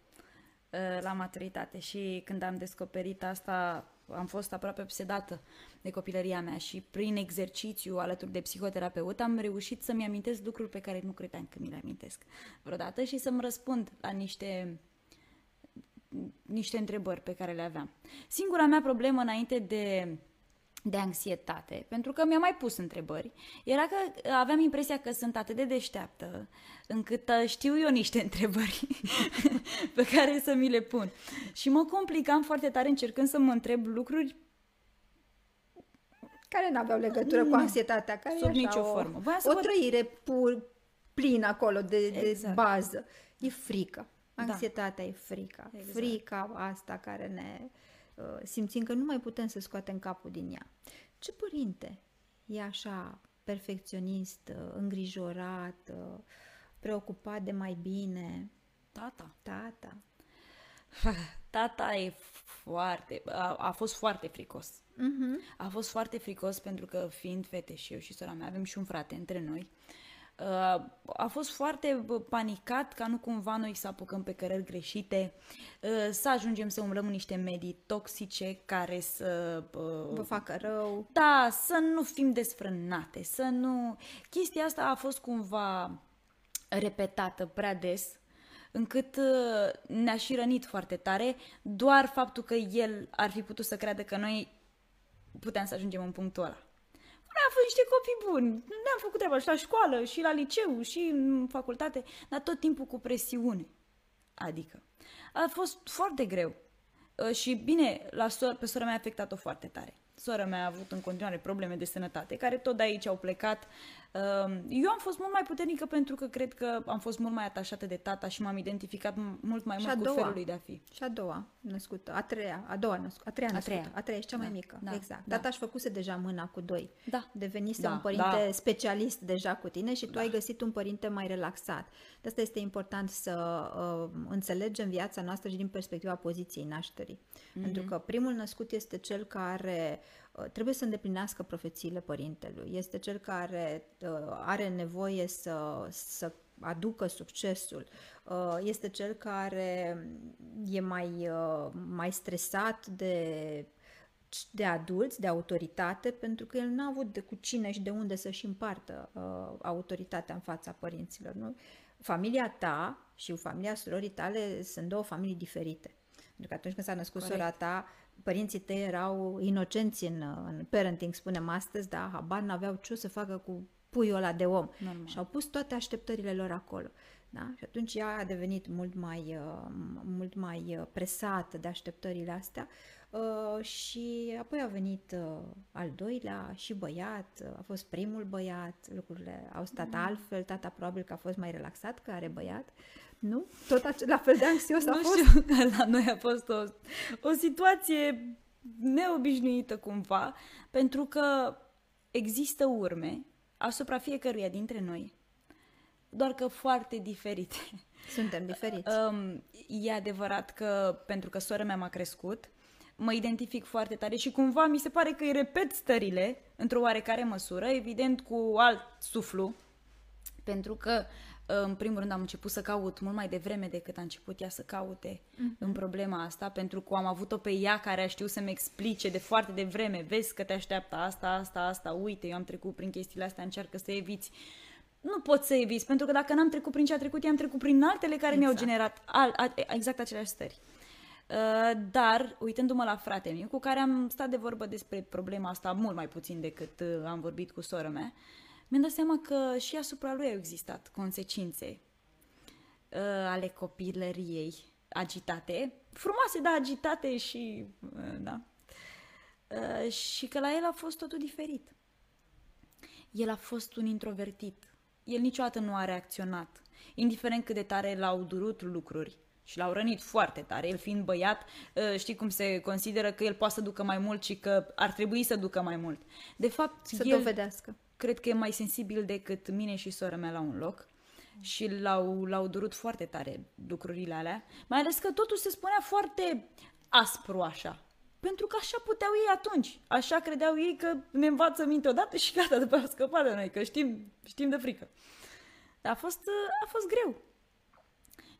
la maturitate și când am descoperit asta am fost aproape obsedată de copilăria mea și prin exercițiu alături de psihoterapeut am reușit să-mi amintesc lucruri pe care nu credeam că mi le amintesc vreodată și să-mi răspund la niște niște întrebări pe care le aveam. Singura mea problemă înainte de de anxietate, pentru că mi-a mai pus întrebări, era că aveam impresia că sunt atât de deșteaptă încât uh, știu eu niște întrebări pe care să mi le pun. Și mă complicam foarte tare încercând să mă întreb lucruri care nu aveau legătură cu anxietatea, care Sub nicio o, formă. Voia o văd... trăire pur, plină acolo de, exact. de bază. E frică. Da. Anxietatea da. e frica. Exact. Frica asta care ne Uh, simțim că nu mai putem să scoatem capul din ea. Ce părinte e așa perfecționist, uh, îngrijorat, uh, preocupat de mai bine? Tata. Tata. Tata e foarte, a, a fost foarte fricos. Uh-huh. A fost foarte fricos pentru că fiind fete și eu și sora mea avem și un frate între noi. Uh, Uh, a fost foarte panicat ca nu cumva noi să apucăm pe cărări greșite, uh, să ajungem să umblăm în niște medii toxice care să... Uh, Vă facă rău. Da, să nu fim desfrânate, să nu... Chestia asta a fost cumva repetată prea des, încât ne-a și rănit foarte tare, doar faptul că el ar fi putut să creadă că noi puteam să ajungem în punctul ăla. Noi am fost niște copii buni, ne-am făcut treaba și la școală, și la liceu, și în facultate, dar tot timpul cu presiune. Adică, a fost foarte greu. Uh, și bine, la sor, pe sora mea a afectat-o foarte tare. Sora mea a avut în continuare probleme de sănătate, care tot de aici au plecat eu am fost mult mai puternică pentru că cred că am fost mult mai atașată de tata și m-am identificat mult mai mult cu felul lui de a fi. Și a doua născută, a treia, a doua născută, a treia născută, a treia, a treia e cea da, mai mică, da, exact. Da. Tata își făcuse deja mâna cu doi. Da. Devenise da, un părinte da. specialist deja cu tine și tu da. ai găsit un părinte mai relaxat. De asta este important să uh, înțelegem viața noastră și din perspectiva poziției nașterii. Mm-hmm. Pentru că primul născut este cel care Uh, trebuie să îndeplinească profețiile părintelui. Este cel care uh, are nevoie să, să aducă succesul. Uh, este cel care e mai, mai stresat de de adulți, de autoritate, pentru că el n-a avut de cu cine și de unde să-și împartă uh, autoritatea în fața părinților. Nu? Familia ta și familia surorii tale sunt două familii diferite. Pentru că atunci când s-a născut Corect. sora ta, părinții tăi erau inocenți în, în parenting, spunem astăzi, dar habar n-aveau ce o să facă cu puiul ăla de om. Normal. Și au pus toate așteptările lor acolo. Da? Și atunci ea a devenit mult mai, uh, mult mai uh, presată de așteptările astea uh, și apoi a venit uh, al doilea și băiat, uh, a fost primul băiat, lucrurile au stat mm. altfel, tata probabil că a fost mai relaxat că are băiat nu? Tot la fel de anxios a nu fost? Știu, la noi a fost o, o situație neobișnuită cumva, pentru că există urme asupra fiecăruia dintre noi, doar că foarte diferite. Suntem diferiți. Um, e adevărat că pentru că sora mea m-a crescut, mă identific foarte tare și cumva mi se pare că îi repet stările într-o oarecare măsură, evident cu alt suflu, pentru că în primul rând am început să caut mult mai devreme decât a început ea să caute mm-hmm. în problema asta, pentru că am avut-o pe ea care a știut să-mi explice de foarte devreme, vezi că te așteaptă asta, asta, asta, uite, eu am trecut prin chestiile astea, încearcă să eviți. Nu pot să eviți, pentru că dacă n-am trecut prin ce a trecut, i-am trecut prin altele care exact. mi-au generat al, al, exact aceleași stări. Uh, dar, uitându-mă la fratele meu, cu care am stat de vorbă despre problema asta mult mai puțin decât uh, am vorbit cu sora mea, mi-am dat seama că și asupra lui au existat consecințe uh, ale copilăriei agitate, frumoase, dar agitate și, uh, da, uh, și că la el a fost totul diferit. El a fost un introvertit. El niciodată nu a reacționat, indiferent cât de tare l-au durut lucruri și l-au rănit foarte tare. El fiind băiat, uh, știi cum se consideră că el poate să ducă mai mult și că ar trebui să ducă mai mult. De fapt, să el, dovedească cred că e mai sensibil decât mine și sora mea la un loc și l-au, l-au durut foarte tare lucrurile alea, mai ales că totul se spunea foarte aspru așa. Pentru că așa puteau ei atunci. Așa credeau ei că ne învață minte odată și gata, după au scăpat de noi, că știm, știm de frică. Dar a fost, a fost greu.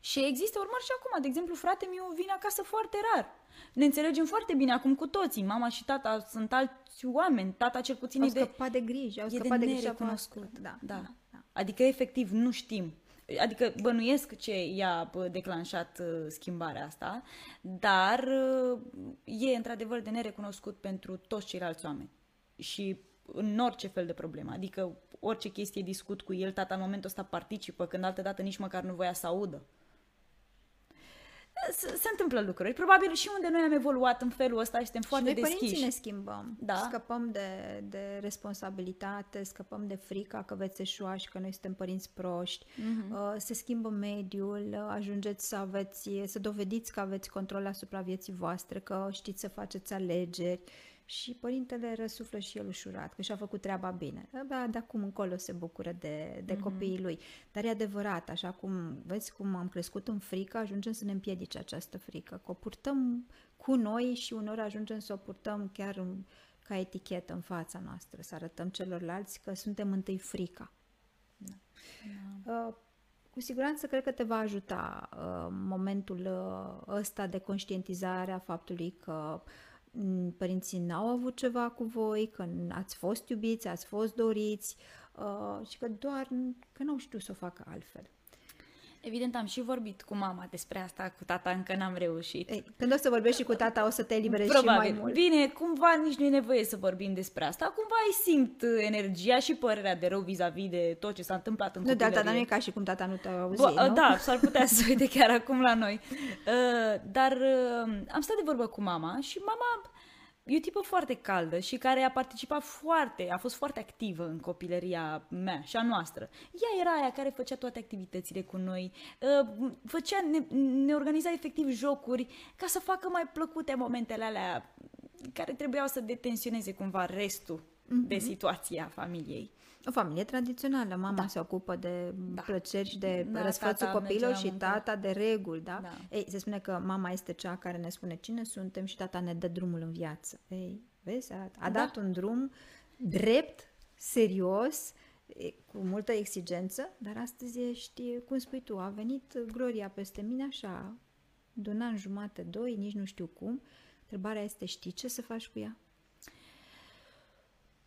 Și există urmări și acum. De exemplu, frate meu vine acasă foarte rar. Ne înțelegem foarte bine acum cu toții. Mama și tata sunt alți oameni. Tata cel puțin au e de... scăpat de griji, au scăpat de, de griji nerecunoscut. Da, da. da. Adică, efectiv, nu știm. Adică bănuiesc ce i-a declanșat uh, schimbarea asta, dar uh, e într-adevăr de nerecunoscut pentru toți ceilalți oameni. Și în orice fel de problemă. Adică orice chestie discut cu el, tata în momentul ăsta participă, când altă dată nici măcar nu voia să audă se întâmplă lucruri. Probabil și unde noi am evoluat în felul ăsta și suntem foarte și noi deschiși. părinții ne schimbăm. Da? Scăpăm de, de responsabilitate, scăpăm de frica că veți eșua și că noi suntem părinți proști. Uh-huh. Se schimbă mediul, ajungeți să aveți, să dovediți că aveți control asupra vieții voastre, că știți să faceți alegeri și părintele răsuflă și el ușurat, că și-a făcut treaba bine. Abia de acum încolo se bucură de, de mm-hmm. copiii lui. Dar e adevărat, așa cum vezi cum am crescut în frică, ajungem să ne împiedice această frică, că o purtăm cu noi și uneori ajungem să o purtăm chiar în, ca etichetă în fața noastră, să arătăm celorlalți că suntem întâi frica. Da. Da. Uh, cu siguranță cred că te va ajuta uh, momentul uh, ăsta de conștientizare a faptului că uh, părinții n-au avut ceva cu voi, că ați fost iubiți, ați fost doriți uh, și că doar că n-au știut să o facă altfel. Evident, am și vorbit cu mama despre asta, cu tata încă n-am reușit. Ei, când o să vorbești și cu tata, o să te eliberezi Probabil. și mai mult. Bine, cumva nici nu e nevoie să vorbim despre asta. Cumva îi simt energia și părerea de rău vis-a-vis de tot ce s-a întâmplat în Nu, dar tata nu e ca și cum tata nu te-a auzit, Bă, nu? Da, s-ar putea să uite chiar acum la noi. Uh, dar uh, am stat de vorbă cu mama și mama E o tipă foarte caldă și care a participat foarte, a fost foarte activă în copilăria mea și a noastră. Ea era aia care făcea toate activitățile cu noi, uh, făcea, ne, ne organiza efectiv jocuri ca să facă mai plăcute momentele alea care trebuiau să detensioneze cumva restul mm-hmm. de situația familiei. O familie tradițională, mama da. se ocupă de da. plăceri și de da, răsfățul copilului și tata de reguli, da? da? Ei, se spune că mama este cea care ne spune cine suntem și tata ne dă drumul în viață. Ei, vezi, a, a da. dat un drum drept, serios, cu multă exigență, dar astăzi ești, cum spui tu, a venit Gloria peste mine așa, de un an jumate, doi, nici nu știu cum. Întrebarea este, știi ce să faci cu ea?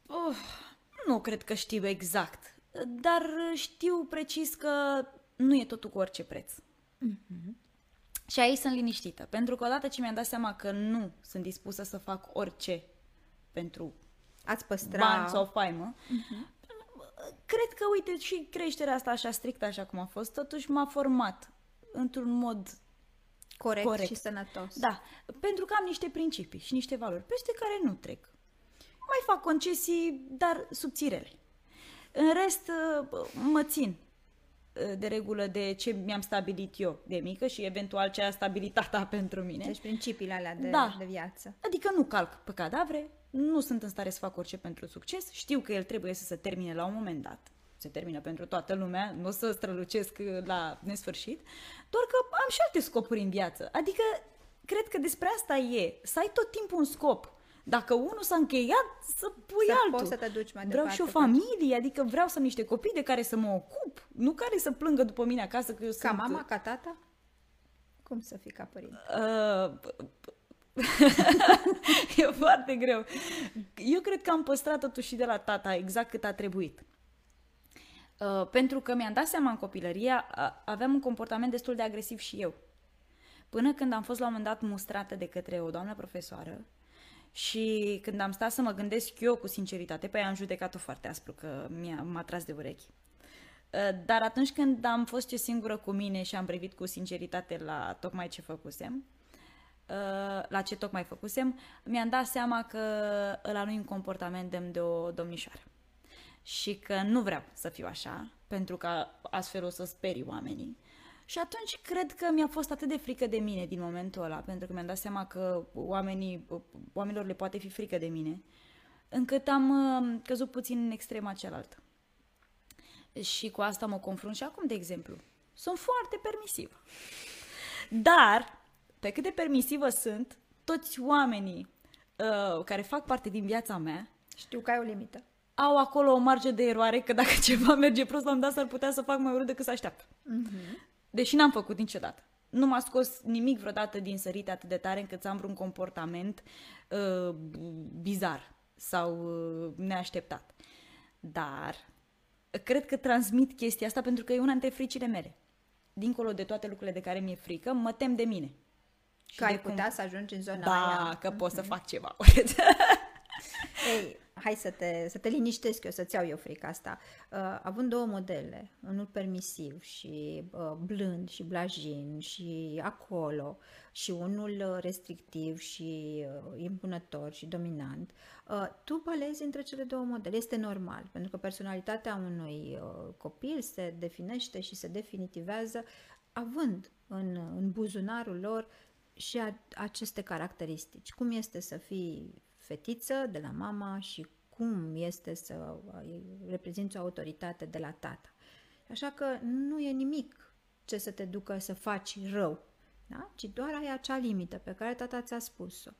Oh, nu cred că știu exact, dar știu precis că nu e totul cu orice preț. Mm-hmm. Și aici sunt liniștită, pentru că odată ce mi-am dat seama că nu sunt dispusă să fac orice pentru Ați păstra... bani sau faimă, mm-hmm. cred că, uite, și creșterea asta așa strictă, așa cum a fost, totuși m-a format într-un mod corect, corect și sănătos. Da, pentru că am niște principii și niște valori peste care nu trec mai fac concesii, dar subțirele. În rest, mă țin uh, de regulă de ce mi-am stabilit eu de mică și eventual ce a stabilitatea pentru mine. Deci principiile alea de, Da. de viață. Adică nu calc pe cadavre, nu sunt în stare să fac orice pentru succes, știu că el trebuie să se termine la un moment dat. Se termină pentru toată lumea, nu o să strălucesc uh, la nesfârșit, doar că am și alte scopuri în viață. Adică, cred că despre asta e, să ai tot timpul un scop. Dacă unul s-a încheiat, să pui Să altul. poți să te duci mai Vreau departe și o cu familie, adică vreau să am niște copii de care să mă ocup, nu care să plângă după mine acasă că eu Ca sunt... mama, ca tata? Cum să fii ca părinte? Uh, e foarte greu. Eu cred că am păstrat totuși și de la tata exact cât a trebuit. Uh, pentru că mi-am dat seama în copilărie, a- aveam un comportament destul de agresiv și eu. Până când am fost la un moment dat mustrată de către o doamnă profesoară și când am stat să mă gândesc eu cu sinceritate, pe ea am judecat-o foarte aspru că mi-a, m-a tras de urechi. Uh, Dar atunci când am fost eu singură cu mine și am privit cu sinceritate la tocmai ce făcusem, uh, la ce tocmai făcusem, mi-am dat seama că ăla nu e un comportament demn de o domnișoară. Și că nu vreau să fiu așa, pentru că astfel o să sperii oamenii. Și atunci cred că mi-a fost atât de frică de mine din momentul ăla, pentru că mi-am dat seama că oamenii, oamenilor le poate fi frică de mine, încât am uh, căzut puțin în extrema cealaltă. Și cu asta mă confrunt și acum, de exemplu. Sunt foarte permisivă. Dar, pe cât de permisivă sunt, toți oamenii uh, care fac parte din viața mea Știu că ai o limită. au acolo o marge de eroare că dacă ceva merge prost la un dat s-ar putea să fac mai urât decât să așteaptă. Deși n-am făcut niciodată. Nu m-a scos nimic vreodată din sărite atât de tare încât să am vreun comportament uh, bizar sau uh, neașteptat. Dar cred că transmit chestia asta pentru că e una dintre fricile mele. Dincolo de toate lucrurile de care mi-e frică, mă tem de mine. Și Că de ai cum- putea să ajungi în zona Da, aia. că pot să fac ceva. Ei, hai să te, să te liniștesc eu, să-ți iau eu frica asta. Uh, având două modele, unul permisiv și uh, blând și blajin și acolo și unul uh, restrictiv și uh, impunător și dominant, uh, tu balezi între cele două modele. Este normal, pentru că personalitatea unui uh, copil se definește și se definitivează având în, în buzunarul lor și a, aceste caracteristici. Cum este să fii fetiță de la mama și cum este să ai- reprezinți o autoritate de la tata. Așa că nu e nimic ce să te ducă să faci rău, da? ci doar ai acea limită pe care tata ți-a spus-o.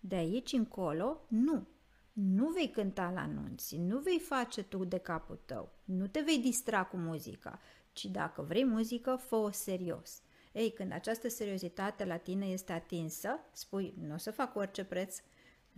De aici încolo, nu. Nu vei cânta la anunți, nu vei face tu de capul tău, nu te vei distra cu muzica, ci dacă vrei muzică, fă-o serios. Ei, când această seriozitate la tine este atinsă, spui, nu o să fac cu orice preț,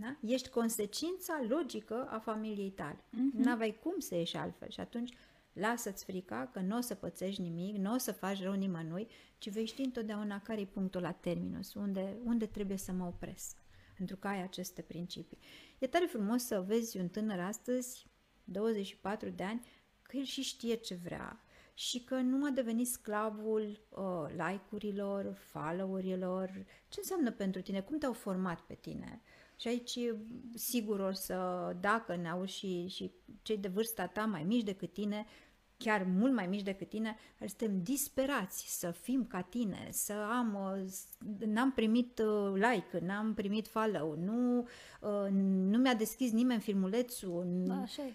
da? Ești consecința logică a familiei tale. Mm-hmm. N-aveai cum să ieși altfel și atunci lasă-ți frica că nu o să pățești nimic, nu o să faci rău nimănui, ci vei ști întotdeauna care e punctul la terminus, unde, unde trebuie să mă opresc, pentru că ai aceste principii. E tare frumos să vezi un tânăr astăzi, 24 de ani, că el și știe ce vrea și că nu a devenit sclavul uh, like-urilor, follow-urilor. Ce înseamnă pentru tine? Cum te-au format pe tine? Și aici, sigur, o să, dacă ne auzi și, și cei de vârsta ta mai mici decât tine, chiar mult mai mici decât tine, care suntem disperați să fim ca tine, să am, uh, s- n-am primit uh, like, n-am primit follow, nu, uh, nu mi-a deschis nimeni filmulețul, Da, așa e.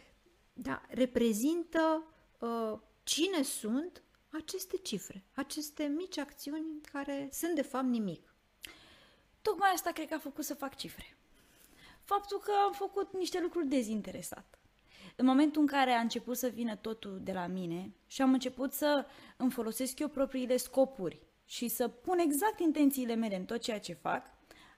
da, reprezintă uh, cine sunt aceste cifre, aceste mici acțiuni care sunt de fapt nimic. Tocmai asta cred că a făcut să fac cifre. Faptul că am făcut niște lucruri dezinteresat. În momentul în care a început să vină totul de la mine și am început să îmi folosesc eu propriile scopuri și să pun exact intențiile mele în tot ceea ce fac,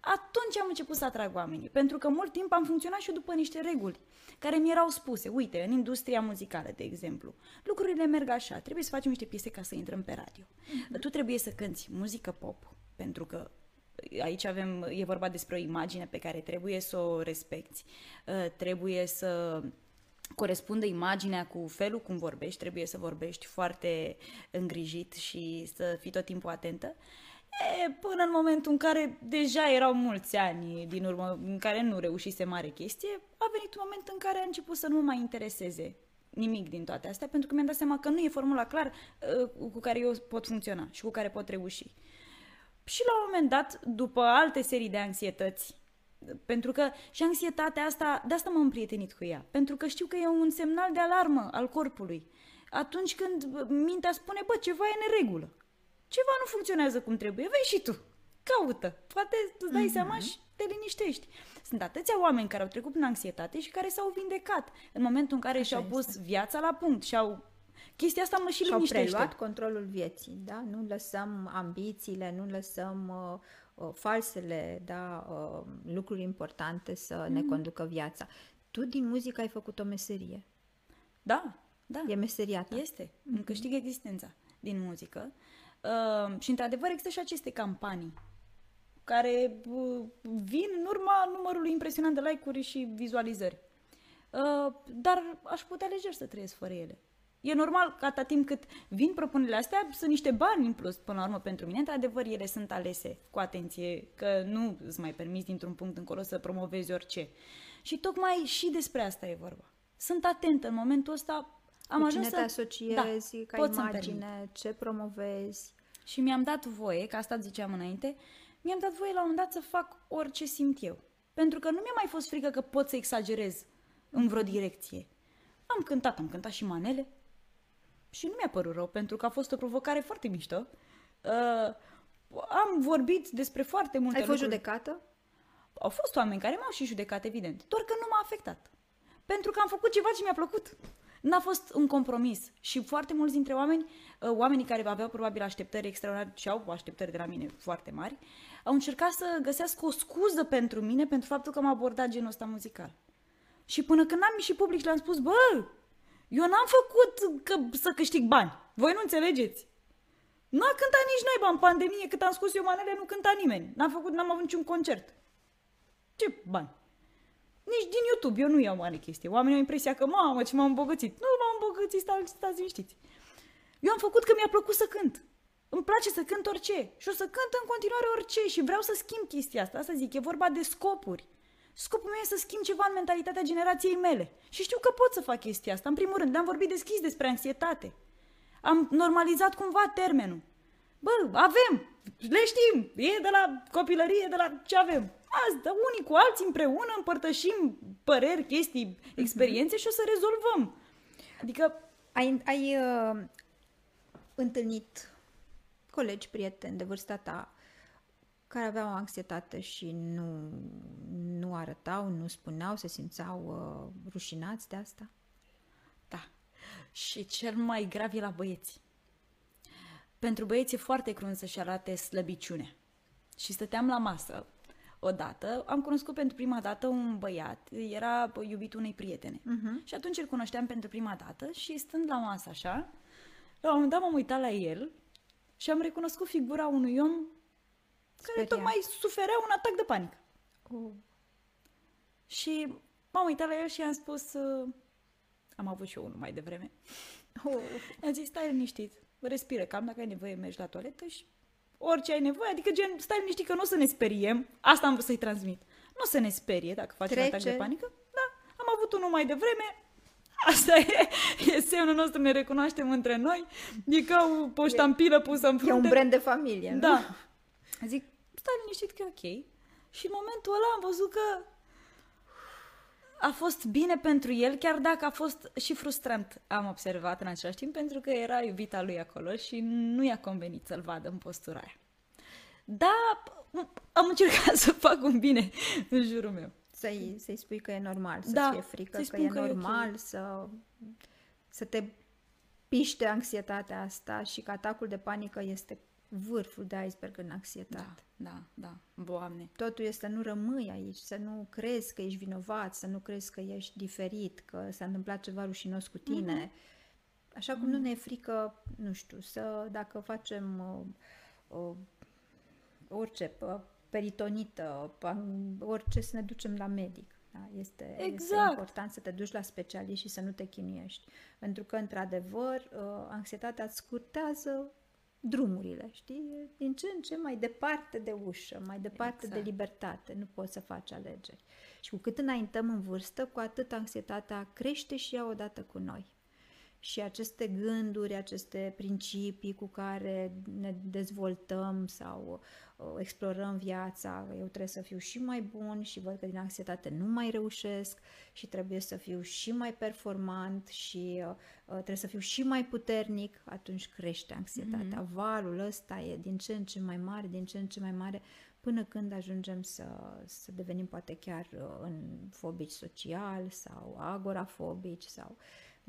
atunci am început să atrag oamenii. Pentru că mult timp am funcționat și eu după niște reguli care mi erau spuse. Uite, în industria muzicală, de exemplu, lucrurile merg așa. Trebuie să facem niște piese ca să intrăm pe radio. Tu trebuie să cânti muzică pop, pentru că aici avem, e vorba despre o imagine pe care trebuie să o respecti, uh, trebuie să corespundă imaginea cu felul cum vorbești, trebuie să vorbești foarte îngrijit și să fii tot timpul atentă. E, până în momentul în care deja erau mulți ani din urmă în care nu reușise mare chestie, a venit un moment în care a început să nu mă mai intereseze nimic din toate astea, pentru că mi-am dat seama că nu e formula clar uh, cu care eu pot funcționa și cu care pot reuși. Și la un moment dat, după alte serii de anxietăți, pentru că și anxietatea asta, de asta m-am împrietenit cu ea, pentru că știu că e un semnal de alarmă al corpului. Atunci când mintea spune, bă, ceva e în neregulă, ceva nu funcționează cum trebuie, vei și tu, caută, poate îți dai mm-hmm. seama și te liniștești. Sunt atâția oameni care au trecut prin anxietate și care s-au vindecat în momentul în care Așa și-au pus este. viața la punct și-au Chestia asta mă și, și liniștește. preluat controlul vieții, da? Nu lăsăm ambițiile, nu lăsăm uh, uh, falsele, da, uh, lucruri importante să mm. ne conducă viața. Tu din muzică ai făcut o meserie. Da, da. E meseria ta. Este. Mm-hmm. Îmi câștig existența din muzică. Uh, și într-adevăr există și aceste campanii care uh, vin în urma numărului impresionant de like-uri și vizualizări. Uh, dar aș putea lejer să trăiesc fără ele. E normal că atâta timp cât vin propunerile astea, sunt niște bani în plus până la urmă pentru mine. Într-adevăr, ele sunt alese cu atenție, că nu îți mai permiți dintr-un punct încolo să promovezi orice. Și tocmai și despre asta e vorba. Sunt atentă în momentul ăsta. Am cu ajuns cine să... te asociezi, da, ca imagine, ce promovezi. Și mi-am dat voie, că asta ziceam înainte, mi-am dat voie la un moment dat să fac orice simt eu. Pentru că nu mi-a mai fost frică că pot să exagerez în vreo direcție. Am cântat, am cântat și manele și nu mi-a părut rău, pentru că a fost o provocare foarte mișto. Uh, am vorbit despre foarte multe Ai fost lucruri. judecată? Au fost oameni care m-au și judecat, evident, doar că nu m-a afectat. Pentru că am făcut ceva ce mi-a plăcut. N-a fost un compromis și foarte mulți dintre oameni, uh, oamenii care aveau probabil așteptări extraordinare și au așteptări de la mine foarte mari, au încercat să găsească o scuză pentru mine pentru faptul că am abordat genul ăsta muzical. Și până când am ieșit public și le-am spus, bă, eu n-am făcut că, să câștig bani. Voi nu înțelegeți. Nu a cântat nici noi în pandemie, cât am scos eu manele, nu cânta nimeni. N-am făcut, n-am avut niciun concert. Ce bani? Nici din YouTube, eu nu iau mare chestie. Oamenii au impresia că, mamă, ce m-am îmbogățit. Nu m-am îmbogățit, stați, stați liniștiți. Eu am făcut că mi-a plăcut să cânt. Îmi place să cânt orice și o să cânt în continuare orice și vreau să schimb chestia asta. Asta zic, e vorba de scopuri. Scopul meu e să schimb ceva în mentalitatea generației mele. Și știu că pot să fac chestia asta. În primul rând, le-am vorbit deschis despre anxietate. Am normalizat cumva termenul. Bă, avem, le știm, e de la copilărie, de la ce avem. Asta, unii cu alții împreună împărtășim păreri, chestii, experiențe uh-huh. și o să rezolvăm. Adică... Ai, ai uh, întâlnit colegi, prieteni de vârsta ta care aveau anxietate și nu, nu arătau, nu spuneau, se simțeau uh, rușinați de asta? Da. Și cel mai grav e la băieți. Pentru băieți e foarte crunt să-și arate slăbiciune. Și stăteam la masă odată, am cunoscut pentru prima dată un băiat, era iubitul unei prietene. Uh-huh. Și atunci îl cunoșteam pentru prima dată și stând la masă așa, la un moment dat m-am uitat la el și am recunoscut figura unui om care tocmai suferea un atac de panică. Oh. Și m-am uitat la el și am spus, uh, am avut și eu unul mai devreme. Oh. Am zis, stai liniștit, respiră cam, dacă ai nevoie mergi la toaletă și orice ai nevoie, adică gen, stai liniștit că nu o să ne speriem, asta am vrut să-i transmit. Nu o să ne sperie dacă faci Trece. un atac de panică. Da, am avut unul mai devreme, Asta e, e semnul nostru, ne recunoaștem între noi. E ca o ștampilă pusă în frunte. E un brand de familie, nu? Da. Zic, stai liniștit că e ok. Și în momentul ăla am văzut că a fost bine pentru el, chiar dacă a fost și frustrant, am observat în același timp, pentru că era iubita lui acolo și nu i-a convenit să-l vadă în postura aia. Da, am încercat să fac un bine în jurul meu. Să-i, să-i spui că e normal, să da, fie frică, că e că normal, e okay. să, să te piște anxietatea asta și că atacul de panică este vârful de iceberg în anxietate. Da, da, da, Doamne. Totul este să nu rămâi aici, să nu crezi că ești vinovat, să nu crezi că ești diferit, că s-a întâmplat ceva rușinos cu tine. Mm-hmm. Așa cum mm-hmm. nu ne e frică, nu știu, să dacă facem uh, uh, orice, uh, peritonită, orice să ne ducem la medic. Da? Este, exact. este important să te duci la specialist și să nu te chinuiești. Pentru că, într-adevăr, uh, anxietatea îți scurtează drumurile, știi? Din ce în ce mai departe de ușă, mai departe exact. de libertate. Nu poți să faci alegeri. Și cu cât înaintăm în vârstă, cu atât anxietatea crește și ea odată cu noi. Și aceste gânduri, aceste principii cu care ne dezvoltăm sau uh, explorăm viața, eu trebuie să fiu și mai bun și văd că din anxietate nu mai reușesc și trebuie să fiu și mai performant și uh, uh trebuie să fiu și mai puternic, atunci crește anxietatea. Mm-hmm. Valul ăsta e din ce în ce mai mare, din ce în ce mai mare, până când ajungem să, să devenim poate chiar uh, în fobici social sau agorafobici sau...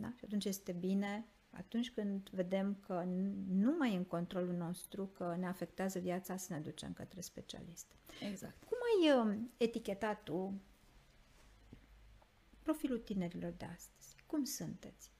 Da? Și atunci este bine atunci când vedem că nu mai e în controlul nostru, că ne afectează viața, să ne ducem către specialist. Exact. Cum ai uh, etichetat tu profilul tinerilor de astăzi? Cum sunteți?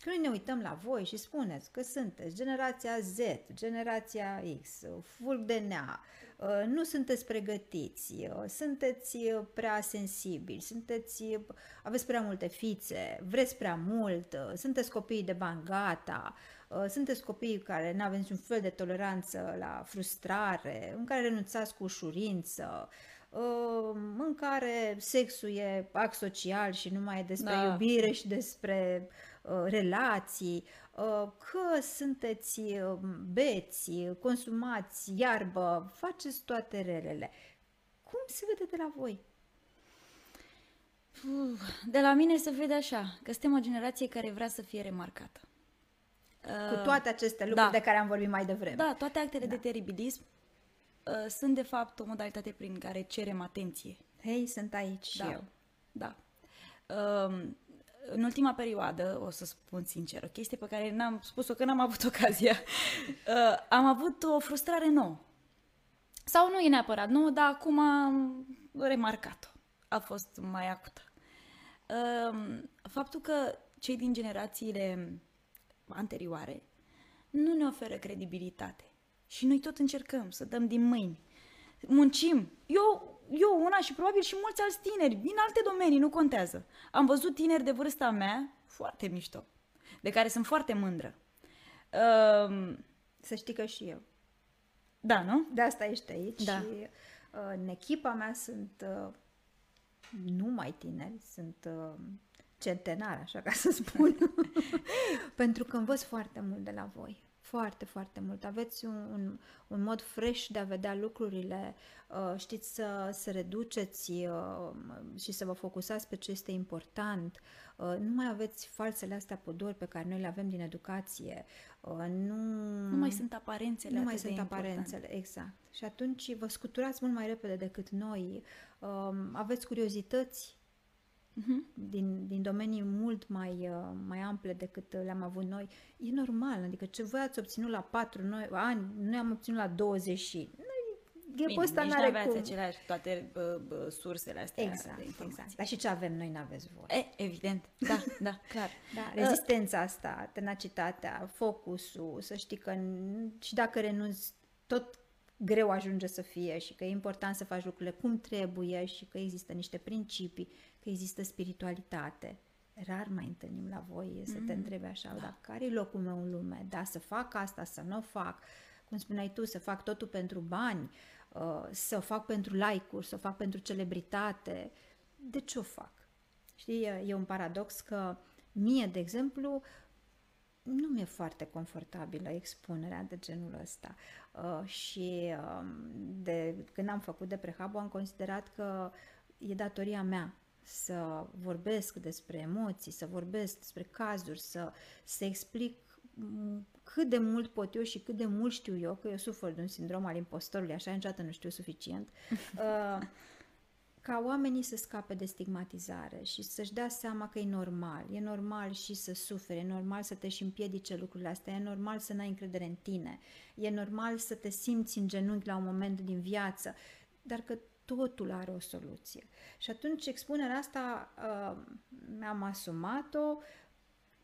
Când ne uităm la voi și spuneți că sunteți generația Z, generația X, fulg de nea, uh, nu sunteți pregătiți, uh, sunteți uh, prea sensibili, sunteți, aveți prea multe fițe, vreți prea mult, sunteți copiii de bani gata, sunteți copii care nu aveți niciun fel de toleranță la frustrare, în care renunțați cu ușurință, în care sexul e act social și nu mai e despre da. iubire și despre uh, relații, uh, că sunteți uh, beți, consumați iarbă, faceți toate relele. Cum se vede de la voi? De la mine se vede așa, că suntem o generație care vrea să fie remarcată. Cu toate aceste lucruri da. de care am vorbit mai devreme. Da, toate actele da. de teribilism uh, sunt de fapt o modalitate prin care cerem atenție. Hei, sunt aici da. și eu. Da. Uh, în ultima perioadă, o să spun sincer, o chestie pe care n-am spus-o că n-am avut ocazia, uh, am avut o frustrare nouă. Sau nu e neapărat nouă, dar acum am remarcat-o. A fost mai acută. Uh, faptul că cei din generațiile anterioare nu ne oferă credibilitate. Și noi tot încercăm să dăm din mâini. Muncim. Eu, eu una și probabil și mulți alți tineri, din alte domenii, nu contează. Am văzut tineri de vârsta mea foarte mișto, de care sunt foarte mândră. Uh, să știi că și eu. Da, nu? De asta ești aici da. și uh, în echipa mea sunt uh, numai tineri, sunt uh, centenari, așa ca să spun, pentru că învăț foarte mult de la voi foarte, foarte mult. Aveți un, un, un mod fresh de a vedea lucrurile, uh, știți să, să reduceți uh, și să vă focusați pe ce este important. Uh, nu mai aveți falsele astea pudori pe care noi le avem din educație. Nu, nu mai sunt aparențele Nu mai sunt aparențele, exact. Și atunci vă scuturați mult mai repede decât noi. Aveți curiozități uh-huh. din, din domenii mult mai, uh, mai ample decât le-am avut noi. E normal, adică ce voi ați obținut la 4 noi, ani, noi am obținut la 20 și... Bine, ăsta nici n-are aveați cum. aceleași toate uh, uh, sursele astea exact, de informații. Exact. Dar și ce avem noi n-aveți voi. E, evident, da, da, clar. Da, rezistența asta, tenacitatea, focusul, să știi că și dacă renunți, tot greu ajunge să fie și că e important să faci lucrurile cum trebuie și că există niște principii că există spiritualitate. Rar mai întâlnim la voi să mm-hmm. te întrebi așa, da. dar care e locul meu în lume? Da, să fac asta, să nu o fac. Cum spuneai tu, să fac totul pentru bani, uh, să o fac pentru like-uri, să o fac pentru celebritate. De ce o fac? Știi, e un paradox că mie, de exemplu, nu mi-e foarte confortabilă expunerea de genul ăsta. Uh, și uh, de, când am făcut de prehab, am considerat că e datoria mea să vorbesc despre emoții, să vorbesc despre cazuri, să, să explic cât de mult pot eu și cât de mult știu eu, că eu sufăr de un sindrom al impostorului, așa niciodată nu știu suficient, uh, ca oamenii să scape de stigmatizare și să-și dea seama că e normal. E normal și să suferi, e normal să te și împiedice lucrurile astea, e normal să n-ai încredere în tine, e normal să te simți în genunchi la un moment din viață, dar că totul are o soluție. Și atunci expunerea asta uh, mi-am asumat-o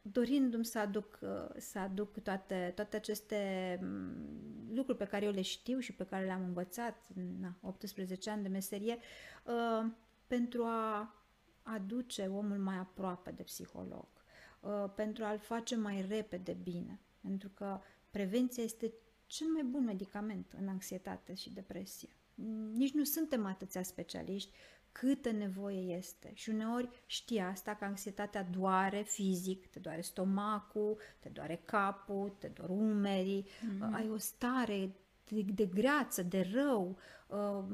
dorindu-mi să aduc, uh, să aduc toate, toate aceste um, lucruri pe care eu le știu și pe care le-am învățat în 18 ani de meserie uh, pentru a aduce omul mai aproape de psiholog, uh, pentru a-l face mai repede bine. Pentru că prevenția este cel mai bun medicament în anxietate și depresie nici nu suntem atâția specialiști câtă nevoie este. Și uneori știi asta că anxietatea doare fizic, te doare stomacul, te doare capul, te doare umerii, mm-hmm. ai o stare de, de greață, de rău, uh,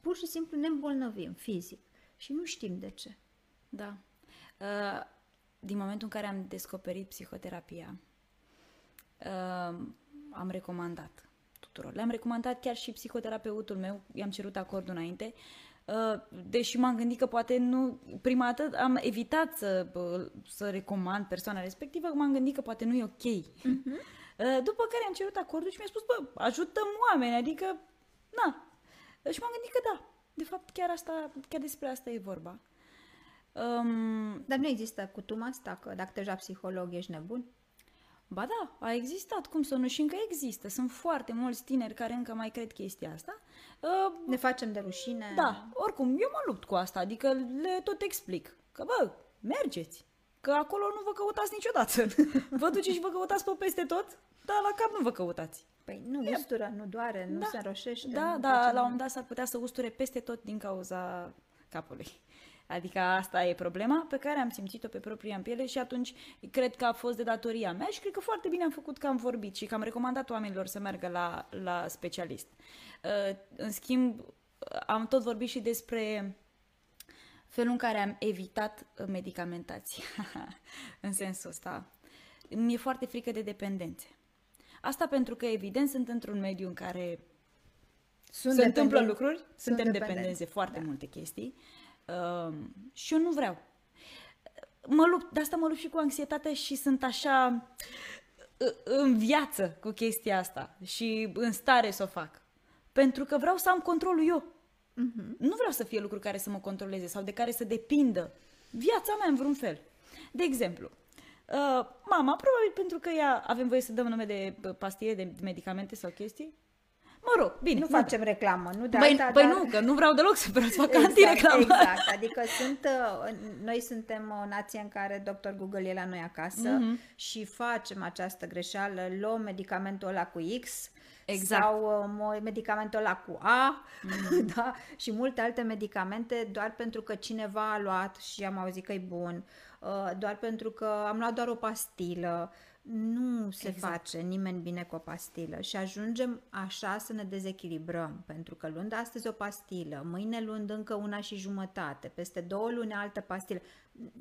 pur și simplu ne îmbolnăvim fizic și nu știm de ce. Da. Uh, din momentul în care am descoperit psihoterapia, uh, am recomandat tuturor. Le-am recomandat chiar și psihoterapeutul meu, i-am cerut acordul înainte, uh, deși m-am gândit că poate nu, prima dată am evitat să, să recomand persoana respectivă, m-am gândit că poate nu e ok. Uh-huh. După care am cerut acordul și mi-a spus, bă, ajutăm oameni, adică, na. Și m-am gândit că da, de fapt chiar asta, chiar despre asta e vorba. Um, Dar nu există cutuma asta că dacă te la psiholog ești nebun? Ba da, a existat, cum să nu, și încă există. Sunt foarte mulți tineri care încă mai cred chestia asta. Uh, ne facem de rușine. Da, oricum, eu mă lupt cu asta, adică le tot explic. Că, bă, mergeți, că acolo nu vă căutați niciodată. vă duceți și vă căutați pe peste tot, dar la cap nu vă căutați. Păi nu e... ustură, nu doare, nu da. se roșește. Da, da, la un moment dat s-ar putea să usture peste tot din cauza capului. Adică asta e problema pe care am simțit-o pe propria piele și atunci cred că a fost de datoria mea și cred că foarte bine am făcut că am vorbit și că am recomandat oamenilor să meargă la, la specialist. Uh, în schimb, am tot vorbit și despre felul în care am evitat medicamentația, în sensul ăsta. Mi-e foarte frică de dependențe. Asta pentru că, evident, sunt într-un mediu în care sunt se întâmplă lucruri, sunt suntem dependenți de foarte da. multe chestii uh, și eu nu vreau. Mă lupt, de asta mă lupt și cu anxietatea și sunt așa uh, în viață cu chestia asta și în stare să o fac. Pentru că vreau să am controlul eu. Uh-huh. Nu vreau să fie lucruri care să mă controleze sau de care să depindă viața mea în vreun fel. De exemplu, Uh, mama, probabil pentru că ea avem voie să dăm nume de pastile, de medicamente sau chestii. Mă rog, bine. Nu facem da. reclamă, nu de băi, asta, băi dar... nu, că nu vreau deloc să vreau să fac exact, antireclamă. Exact, adică sunt, uh, noi suntem o nație în care Dr. Google e la noi acasă mm-hmm. și facem această greșeală, luăm medicamentul ăla cu X exact. sau uh, medicamentul ăla cu A mm. da? și multe alte medicamente doar pentru că cineva a luat și am auzit că e bun, uh, doar pentru că am luat doar o pastilă. Nu se exact. face nimeni bine cu o pastilă și ajungem așa să ne dezechilibrăm, pentru că luând astăzi o pastilă, mâine luând încă una și jumătate, peste două luni altă pastilă,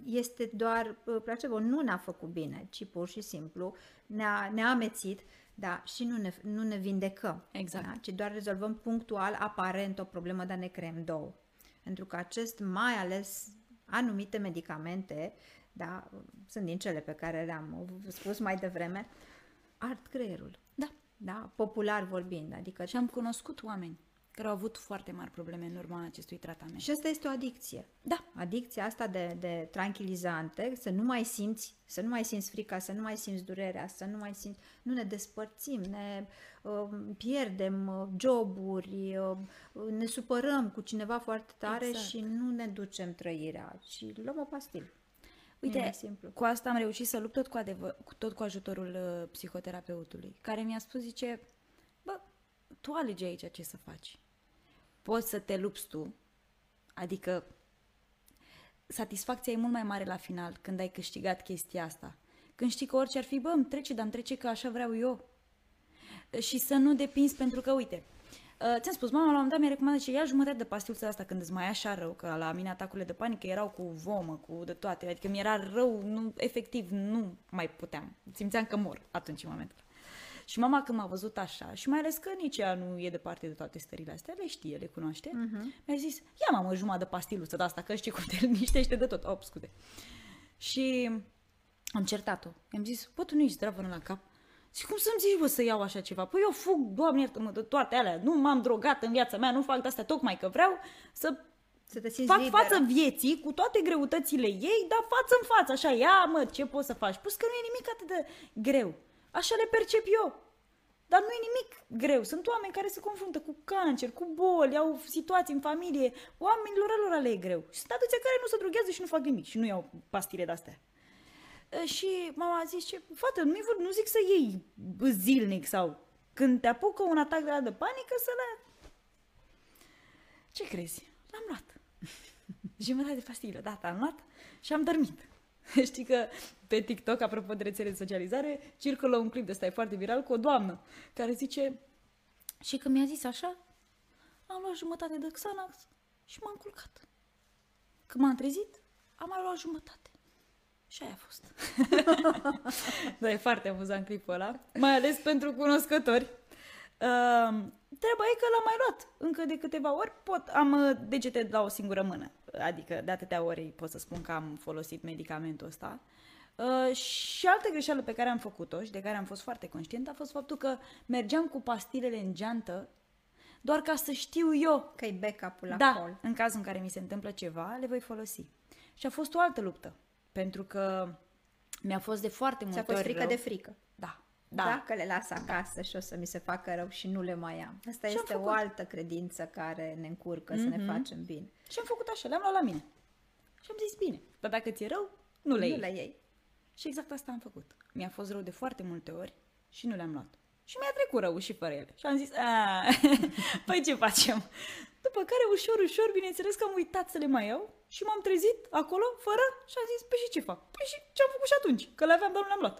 este doar uh, placebo, nu ne-a făcut bine, ci pur și simplu ne-a, ne-a amețit da, și nu ne, nu ne vindecăm. Exact. Da? Ci doar rezolvăm punctual, aparent, o problemă, dar ne creăm două. Pentru că acest, mai ales anumite medicamente, da, sunt din cele pe care le-am spus mai devreme, ard creierul. Da. Da, popular vorbind. Adică și am cunoscut oameni care au avut foarte mari probleme în urma acestui tratament. Și asta este o adicție. Da. Adicția asta de, de tranquilizante, să nu mai simți, să nu mai simți frica, să nu mai simți durerea, să nu mai simți, nu ne despărțim, ne uh, pierdem uh, joburi, uh, ne supărăm cu cineva foarte tare exact. și nu ne ducem trăirea și luăm o pastilă. Uite, simplu. cu asta am reușit să lupt tot cu, adevăr, tot cu ajutorul uh, psihoterapeutului, care mi-a spus, zice, bă, tu alegi aici ce să faci poți să te lupți tu, adică satisfacția e mult mai mare la final când ai câștigat chestia asta. Când știi că orice ar fi, bă, îmi trece, dar îmi trece că așa vreau eu. Și să nu depinzi, pentru că, uite, Uh, ți-am spus, mama la un moment dat mi-a recomandat și ia jumătate de pastiluța asta când îți mai e așa rău, că la mine atacurile de panică erau cu vomă, cu de toate, adică mi-era rău, nu, efectiv nu mai puteam. Simțeam că mor atunci în momentul și mama când m-a văzut așa, și mai ales că nici ea nu e departe de toate stările astea, le știe, le cunoaște, uh-huh. mi-a zis, ia mamă jumătate de pastiluță de asta, că știi cum te liniștește de tot. Op, scuze. Și am certat-o. I-am zis, bă, tu nu ești zdravă la cap? Și cum să-mi zici, bă, să iau așa ceva? Păi eu fug, doamne iartă-mă, de toate alea. Nu m-am drogat în viața mea, nu fac de astea tocmai că vreau să să te simți fac liberă. față vieții cu toate greutățile ei, dar față în față, așa, ia mă, ce poți să faci? Plus că nu e nimic atât de greu. Așa le percep eu. Dar nu e nimic greu. Sunt oameni care se confruntă cu cancer, cu boli, au situații în familie. Oamenilor lor le e greu. Și sunt atâția care nu se droghează și nu fac nimic și nu iau pastile de-astea. Și mama a zis, ce, fată, nu, nu zic să iei zilnic sau când te apucă un atac de la de panică să le... Ce crezi? L-am luat. Jumătate de pastilă, da, am luat și am dormit. Știi că pe TikTok, apropo de rețele de socializare, circulă un clip de ăsta, e foarte viral, cu o doamnă care zice și că mi-a zis așa, am luat jumătate de Xanax și m-am culcat. Când m-am trezit, am mai luat jumătate. Și aia a fost. da, e foarte amuzant clipul ăla, mai ales pentru cunoscători. Uh, treaba e că l-am mai luat încă de câteva ori. Pot, am uh, degete la o singură mână, adică de atâtea ori pot să spun că am folosit medicamentul ăsta. Uh, și altă greșeală pe care am făcut-o și de care am fost foarte conștient a fost faptul că mergeam cu pastilele în geantă doar ca să știu eu că e backup-ul da, acolo. în cazul în care mi se întâmplă ceva, le voi folosi. Și a fost o altă luptă, pentru că mi-a fost de foarte multe Ți-a fost ori frică rău. de frică. Da, da. Dacă le las acasă și o să mi se facă rău și nu le mai am. Asta Și am este o făcut. altă credință care ne încurcă mm-hmm. să ne facem bine. Și am făcut așa, le-am luat la mine. Și am zis, bine, dar dacă ți-e rău, nu le Nu iei. le iei. Și exact asta am făcut. Mi-a fost rău de foarte multe ori și nu le-am luat. Și mi-a trecut rău și fără ele. Și am zis, "A, păi ce facem? După care, ușor, ușor, bineînțeles că am uitat să le mai iau și m-am trezit acolo, fără, și am zis, păi și ce fac? Păi și ce am făcut și atunci? Că le aveam, dar nu le-am luat.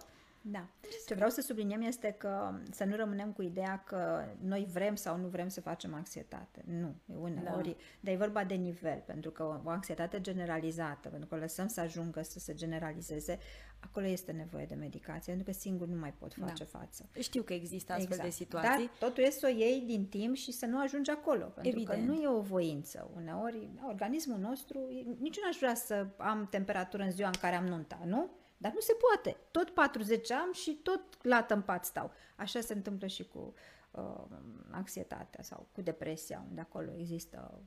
Da. Ce vreau să subliniem este că să nu rămânem cu ideea că noi vrem sau nu vrem să facem anxietate. Nu. Uneori, da. dar e vorba de nivel, pentru că o anxietate generalizată, pentru că o lăsăm să ajungă să se generalizeze, acolo este nevoie de medicație, pentru că singur nu mai pot face Da. față. Știu că există astfel de situații. Dar totul este să o iei din timp și să nu ajungi acolo. Pentru Evident. că nu e o voință. Uneori, organismul nostru, nici nu aș vrea să am temperatură în ziua în care am nunta, nu? Dar nu se poate. Tot 40 am și tot lată în pat stau. Așa se întâmplă și cu uh, anxietatea sau cu depresia, unde acolo există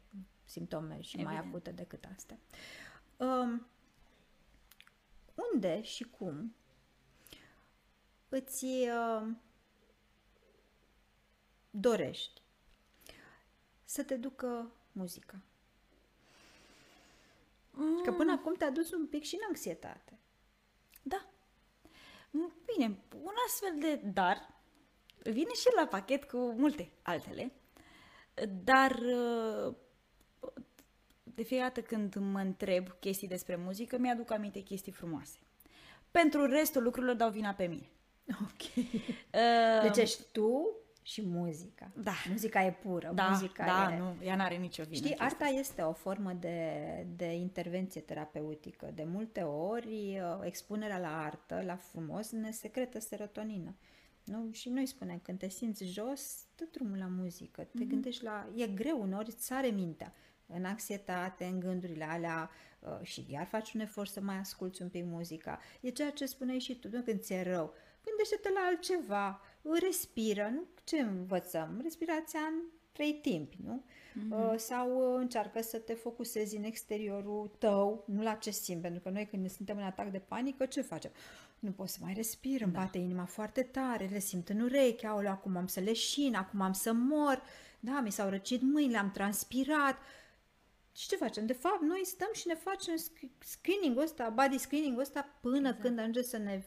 simptome și mai Evident. acute decât astea. Um, unde și cum îți uh, dorești să te ducă muzica? Că până acum te-a dus un pic și în anxietate. Da. M- Bine, un astfel de dar vine și la pachet cu multe altele, dar uh, de fiecare dată când mă întreb chestii despre muzică, mi-aduc aminte chestii frumoase. Pentru restul lucrurilor dau vina pe mine. Ok. Uh, Deci ești tu și muzica. Da. Muzica e pură. da, muzica da, e... nu, ea n-are nicio vină. Știi, chestia arta este o formă de, de intervenție terapeutică. De multe ori, uh, expunerea la artă, la frumos, ne secretă serotonină. Nu? Și noi spunem, când te simți jos, dă drumul la muzică, te mm-hmm. gândești la... E greu, uneori îți sare mintea în anxietate, în gândurile alea uh, și iar faci un efort să mai asculți un pic muzica. E ceea ce spuneai și tu, nu când ți-e rău. Gândește-te la altceva, respiră, nu? Ce învățăm? Respirația în trei timpi, nu? Mm-hmm. Sau uh, încearcă să te focusezi în exteriorul tău, nu la ce simți, pentru că noi când suntem în atac de panică, ce facem? Nu pot să mai respir, îmi bate inima foarte tare, le simt în ureche, aoleu, acum am să leșin, acum am să mor, da, mi s-au răcit mâinile, am transpirat. Și ce facem? De fapt, noi stăm și ne facem sc- screening-ul ăsta, body screening-ul ăsta până exact. când ajunge să ne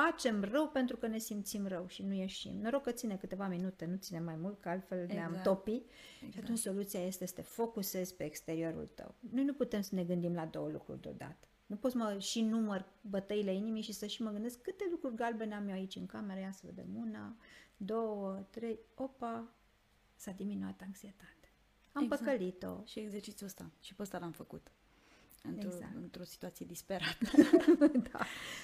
facem rău pentru că ne simțim rău și nu ieșim. Noroc că ține câteva minute, nu ține mai mult, că altfel exact. ne-am topi. Exact. Și atunci soluția este să te focusezi pe exteriorul tău. Noi nu putem să ne gândim la două lucruri deodată. Nu pot să mă și număr bătăile inimii și să și mă gândesc câte lucruri galbene am eu aici în cameră. Ia să vedem una, două, trei, opa, s-a diminuat anxietatea. Am Exact. exact. păcălit-o. Și exercițiul ăsta. Și pe ăsta l-am făcut. Într-o, Exact. într-o situație disperată. da.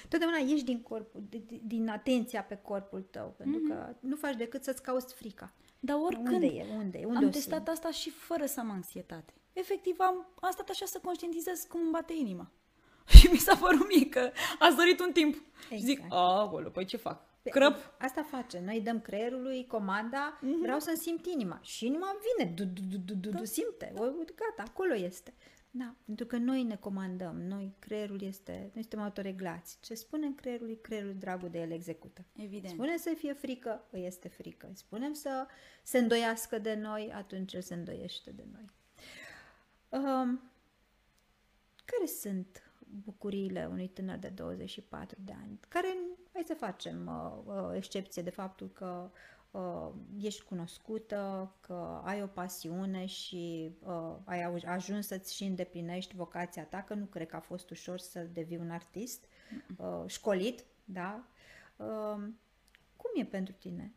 Totdeauna ieși din corpul, di- di- din atenția pe corpul tău, pentru mm-hmm. că nu faci decât să-ți cauți frica. Dar oricând Unde e? Unde e? Unde am o testat simți? asta și fără să am anxietate. Efectiv, am, am stat așa să conștientizez cum îmi bate inima. Și mi s-a părut mie că a sărit un timp. Și zic, Exact. aoleu, păi ce fac? Crăp? Asta face. Noi dăm creierului comanda, mm-hmm. vreau să-mi simt inima. Și inima vine, du, du, du, du, du, Da. du, simte. O, gata, acolo este. Da, pentru că noi ne comandăm, noi, creierul este, noi suntem autoreglați. Ce spunem creierului, creierul dragul de el execută. Evident. Spunem să fie frică, îi este frică. Spunem să se îndoiască de noi, atunci el se îndoiește de noi. Um, care sunt bucuriile unui tânăr de 24 de ani, care, hai să facem uh, uh, excepție de faptul că uh, ești cunoscută, că ai o pasiune și uh, ai ajuns să-ți și îndeplinești vocația ta, că nu cred că a fost ușor să devii un artist uh, școlit, da? Uh, cum e pentru tine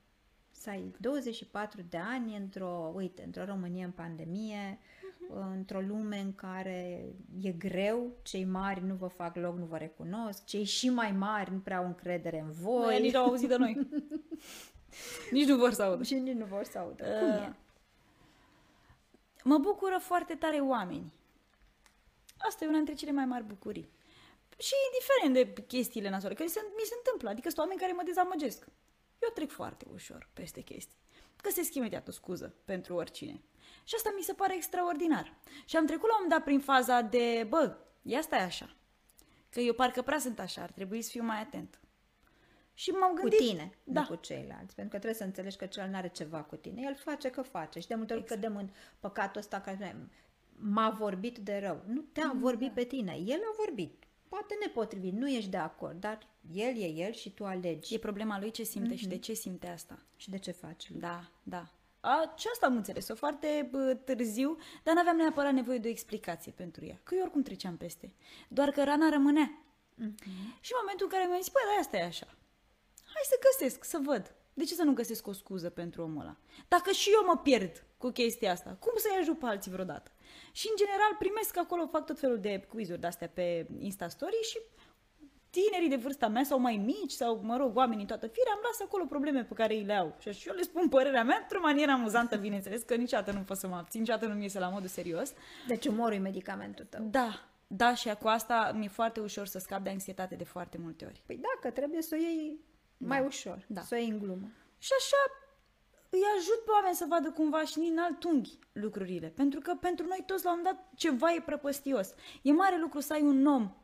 să ai 24 de ani într-o, uite, într-o Românie în pandemie, uh-huh. într-o lume în care e greu, cei mari nu vă fac loc, nu vă recunosc, cei și mai mari nu prea au încredere în voi. Noi nici au auzit de noi. nici nu vor să audă. Și nici nu vor să audă. Uh, Cum e? Mă bucură foarte tare oamenii. Asta e una dintre cele mai mari bucurii. Și indiferent de chestiile nasoale, că mi se, mi se întâmplă, adică sunt oameni care mă dezamăgesc. Eu trec foarte ușor peste chestii. Găsesc imediat o scuză pentru oricine. Și asta mi se pare extraordinar. Și am trecut la un moment dat prin faza de, bă, ia stai așa. Că eu parcă prea sunt așa, ar trebui să fiu mai atent. Și m-am gândit... Cu tine, da. nu cu ceilalți. Pentru că trebuie să înțelegi că celălalt nu are ceva cu tine. El face că face. Și de multe ori exact. cădem în păcatul ăsta care m-a vorbit de rău. Nu te-a mm, vorbit da. pe tine. El a vorbit. Poate nepotrivit, nu ești de acord, dar el e el și tu alegi. E problema lui ce simte mm-hmm. și de ce simte asta. Și de ce face. Da, da. A, și asta am înțeles-o foarte bă, târziu, dar n-aveam neapărat nevoie de o explicație pentru ea. Că eu oricum treceam peste. Doar că rana rămânea. Mm-hmm. Și în momentul în care mi-am zis, băi, dar asta e așa. Hai să găsesc, să văd. De ce să nu găsesc o scuză pentru omul ăla? Dacă și eu mă pierd cu chestia asta, cum să-i ajut pe alții vreodată? Și în general primesc acolo, fac tot felul de quizuri de-astea pe Instastory și tinerii de vârsta mea sau mai mici sau, mă rog, oamenii în toată firea, am las acolo probleme pe care îi le au. Și eu le spun părerea mea într-o manieră amuzantă, bineînțeles, că niciodată nu pot să mă abțin, niciodată nu mi iese la modul serios. Deci umorul e medicamentul tău. Da, da, și cu asta mi-e foarte ușor să scap de anxietate de foarte multe ori. Păi da, că trebuie să o iei da. mai ușor, da. să o iei în glumă. Și așa îi ajut pe oameni să vadă cumva și din alt unghi lucrurile. Pentru că pentru noi toți la un dat ceva e prăpăstios. E mare lucru să ai un om,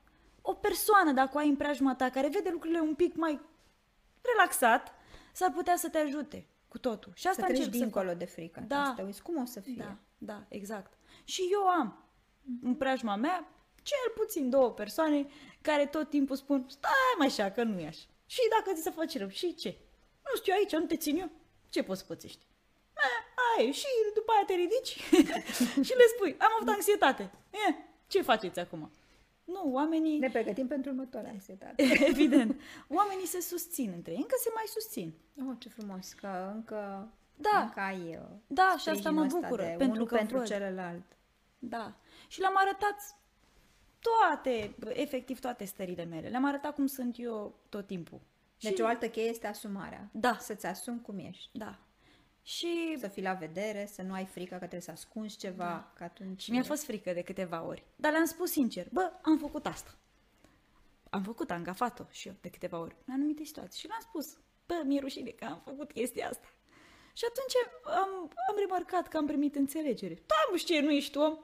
o persoană, dacă o ai în preajma ta, care vede lucrurile un pic mai relaxat, s-ar putea să te ajute cu totul. Și asta să treci dincolo să... de frică. Da. Asta uiți cum o să fie. Da, da, exact. Și eu am în preajma mea cel puțin două persoane care tot timpul spun stai mai așa, că nu e așa. Și dacă ți se face rău, și ce? Nu știu, aici nu te țin eu. Ce poți să pățești? ai, și după aia te ridici și le spui, am avut anxietate. E, ce faceți acum? Nu, oamenii... Ne pregătim pentru următoarea anxietate. Evident. Oamenii se susțin între ei, încă se mai susțin. Oh, ce frumos, că încă, da. încă ai uh, Da, și asta mă bucură. Pentru unul că pentru văd. celălalt. Da. Și le-am arătat toate, efectiv toate stările mele. Le-am arătat cum sunt eu tot timpul. Deci și... o altă cheie este asumarea. Da. Să-ți asumi cum ești. Da. Și... Să fii la vedere, să nu ai frică că trebuie să ascunzi ceva, da. că atunci... Și mi-a fost frică de câteva ori. Dar le-am spus sincer, bă, am făcut asta. Am făcut, am gafat-o și eu de câteva ori, în anumite situații. Și le-am spus, bă, mi-e rușine că am făcut chestia asta. Și atunci am, am remarcat că am primit înțelegere. Da, nu știu ce, nu ești om.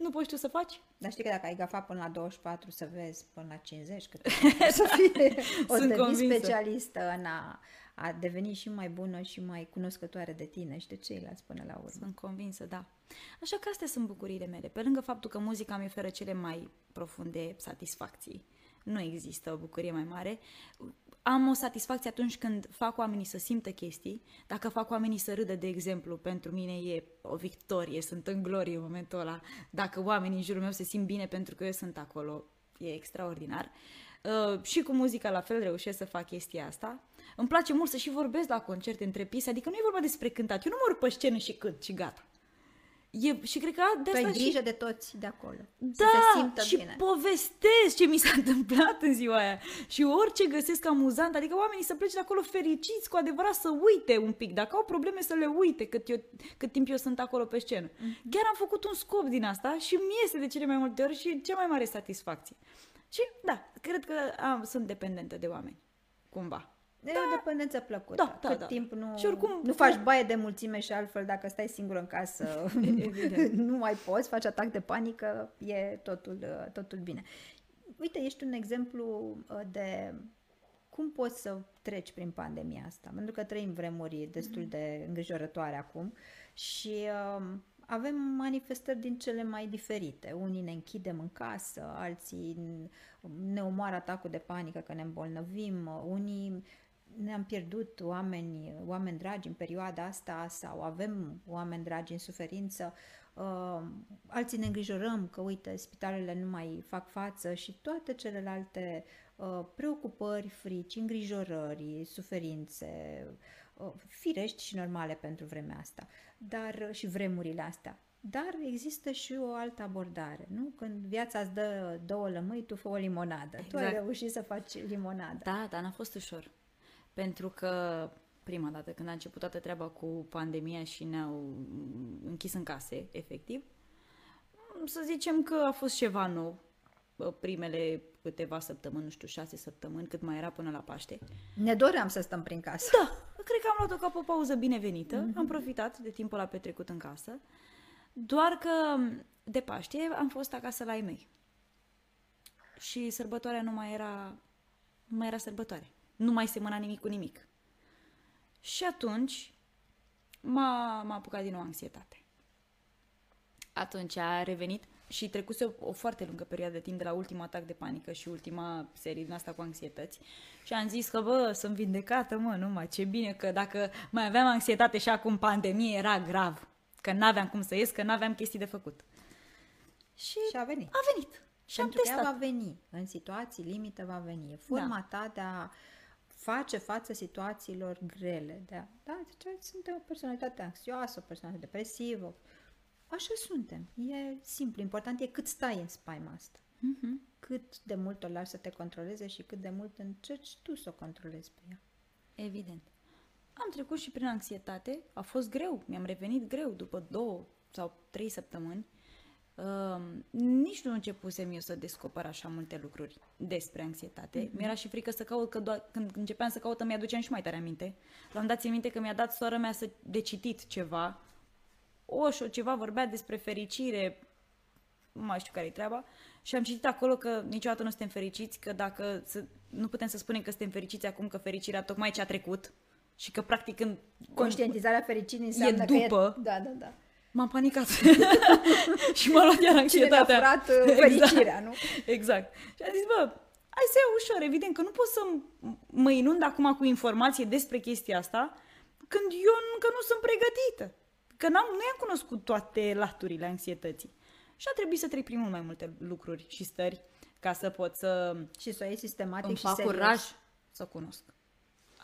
Nu poți tu să faci? Dar știi că dacă ai gafat până la 24 să vezi până la 50, că să fie, o să devii specialistă în a, a deveni și mai bună și mai cunoscătoare de tine și de ceilalți până la urmă. Sunt convinsă, da. Așa că astea sunt bucuriile mele. Pe lângă faptul că muzica mi oferă cele mai profunde satisfacții, nu există o bucurie mai mare am o satisfacție atunci când fac oamenii să simtă chestii. Dacă fac oamenii să râdă, de exemplu, pentru mine e o victorie, sunt în glorie în momentul ăla. Dacă oamenii în jurul meu se simt bine pentru că eu sunt acolo, e extraordinar. Uh, și cu muzica la fel reușesc să fac chestia asta. Îmi place mult să și vorbesc la concerte între piese, adică nu e vorba despre cântat. Eu nu mă urc pe scenă și cânt și gata. E, și cred că de asta ai grijă și... de toți de acolo. Da, să se simtă și bine. povestesc ce mi s-a întâmplat în ziua aia. Și orice găsesc amuzant, adică oamenii să plece de acolo fericiți, cu adevărat să uite un pic. Dacă au probleme să le uite cât, eu, cât timp eu sunt acolo pe scenă. Mm-hmm. Chiar am făcut un scop din asta și mi este de cele mai multe ori și cea mai mare satisfacție. Și da, cred că am, sunt dependentă de oameni, cumva. E da. o dependență plăcută. Da, da, Cât da. timp nu, și oricum, nu faci baie de mulțime și altfel dacă stai singur în casă nu mai poți, faci atac de panică, e totul, totul bine. Uite, ești un exemplu uh, de cum poți să treci prin pandemia asta, pentru că trăim vremuri destul mm-hmm. de îngrijorătoare acum și uh, avem manifestări din cele mai diferite. Unii ne închidem în casă, alții ne omoară atacul de panică că ne îmbolnăvim, unii ne-am pierdut oameni, oameni dragi în perioada asta sau avem oameni dragi în suferință, uh, alții ne îngrijorăm că, uite, spitalele nu mai fac față și toate celelalte uh, preocupări, frici, îngrijorări, suferințe, uh, firești și normale pentru vremea asta, dar și vremurile astea. Dar există și o altă abordare, nu? Când viața îți dă două lămâi, tu fă o limonadă. Exact. Tu ai exact. reușit să faci limonadă. Da, dar n-a fost ușor. Pentru că prima dată când a început toată treaba cu pandemia și ne-au închis în case, efectiv, să zicem că a fost ceva nou primele câteva săptămâni, nu știu, șase săptămâni, cât mai era până la Paște. Ne doream să stăm prin casă. Da, cred că am luat-o ca o pauză binevenită, mm-hmm. am profitat de timpul la petrecut în casă, doar că de Paște am fost acasă la ei mei. Și sărbătoarea nu mai era, nu mai era sărbătoare. Nu mai semăna nimic cu nimic. Și atunci m-a, m-a apucat din nou anxietate. Atunci a revenit și trecuse o, o foarte lungă perioadă de timp de la ultimul atac de panică și ultima serie din asta cu anxietăți și am zis că, bă, sunt vindecată, mă, numai ce bine că dacă mai aveam anxietate și acum pandemie era grav, că n-aveam cum să ies, că n-aveam chestii de făcut. Și, și a venit. A venit. Și Pentru am testat. că va veni, în situații limită va veni. E forma da. ta de a face față situațiilor grele. De a, da, deci suntem o personalitate anxioasă, o personalitate depresivă. Așa suntem. E simplu. Important e cât stai în spaima asta. Uh-huh. Cât de mult o lași să te controleze și cât de mult încerci tu să o controlezi pe ea. Evident. Am trecut și prin anxietate. A fost greu. Mi-am revenit greu după două sau trei săptămâni. Uh, nici nu începusem eu să descoper așa multe lucruri despre anxietate. Mm-hmm. Mi-era și frică să caut, că doar, când începeam să caut, mi-aduceam și mai tare aminte. L-am dat minte că mi-a dat sora mea să de citit ceva. Oș, și ceva vorbea despre fericire, nu mai știu care-i treaba, și am citit acolo că niciodată nu suntem fericiți, că dacă să, nu putem să spunem că suntem fericiți acum, că fericirea tocmai ce a trecut și că practic în... Conștientizarea fericirii înseamnă e după, că e... Da, da, da m-am panicat și m-a luat iar anxietatea. Cine furat uh, fericirea, exact. nu? Exact. Și am zis, bă, hai să iau ușor, evident că nu pot să mă inund acum cu informație despre chestia asta când eu încă nu sunt pregătită. Că n-am, nu i-am cunoscut toate laturile anxietății. Și a trebuit să trec prin mult mai multe lucruri și stări ca să pot să... Și să o iei sistematic îmi și fac serios. curaj să cunosc.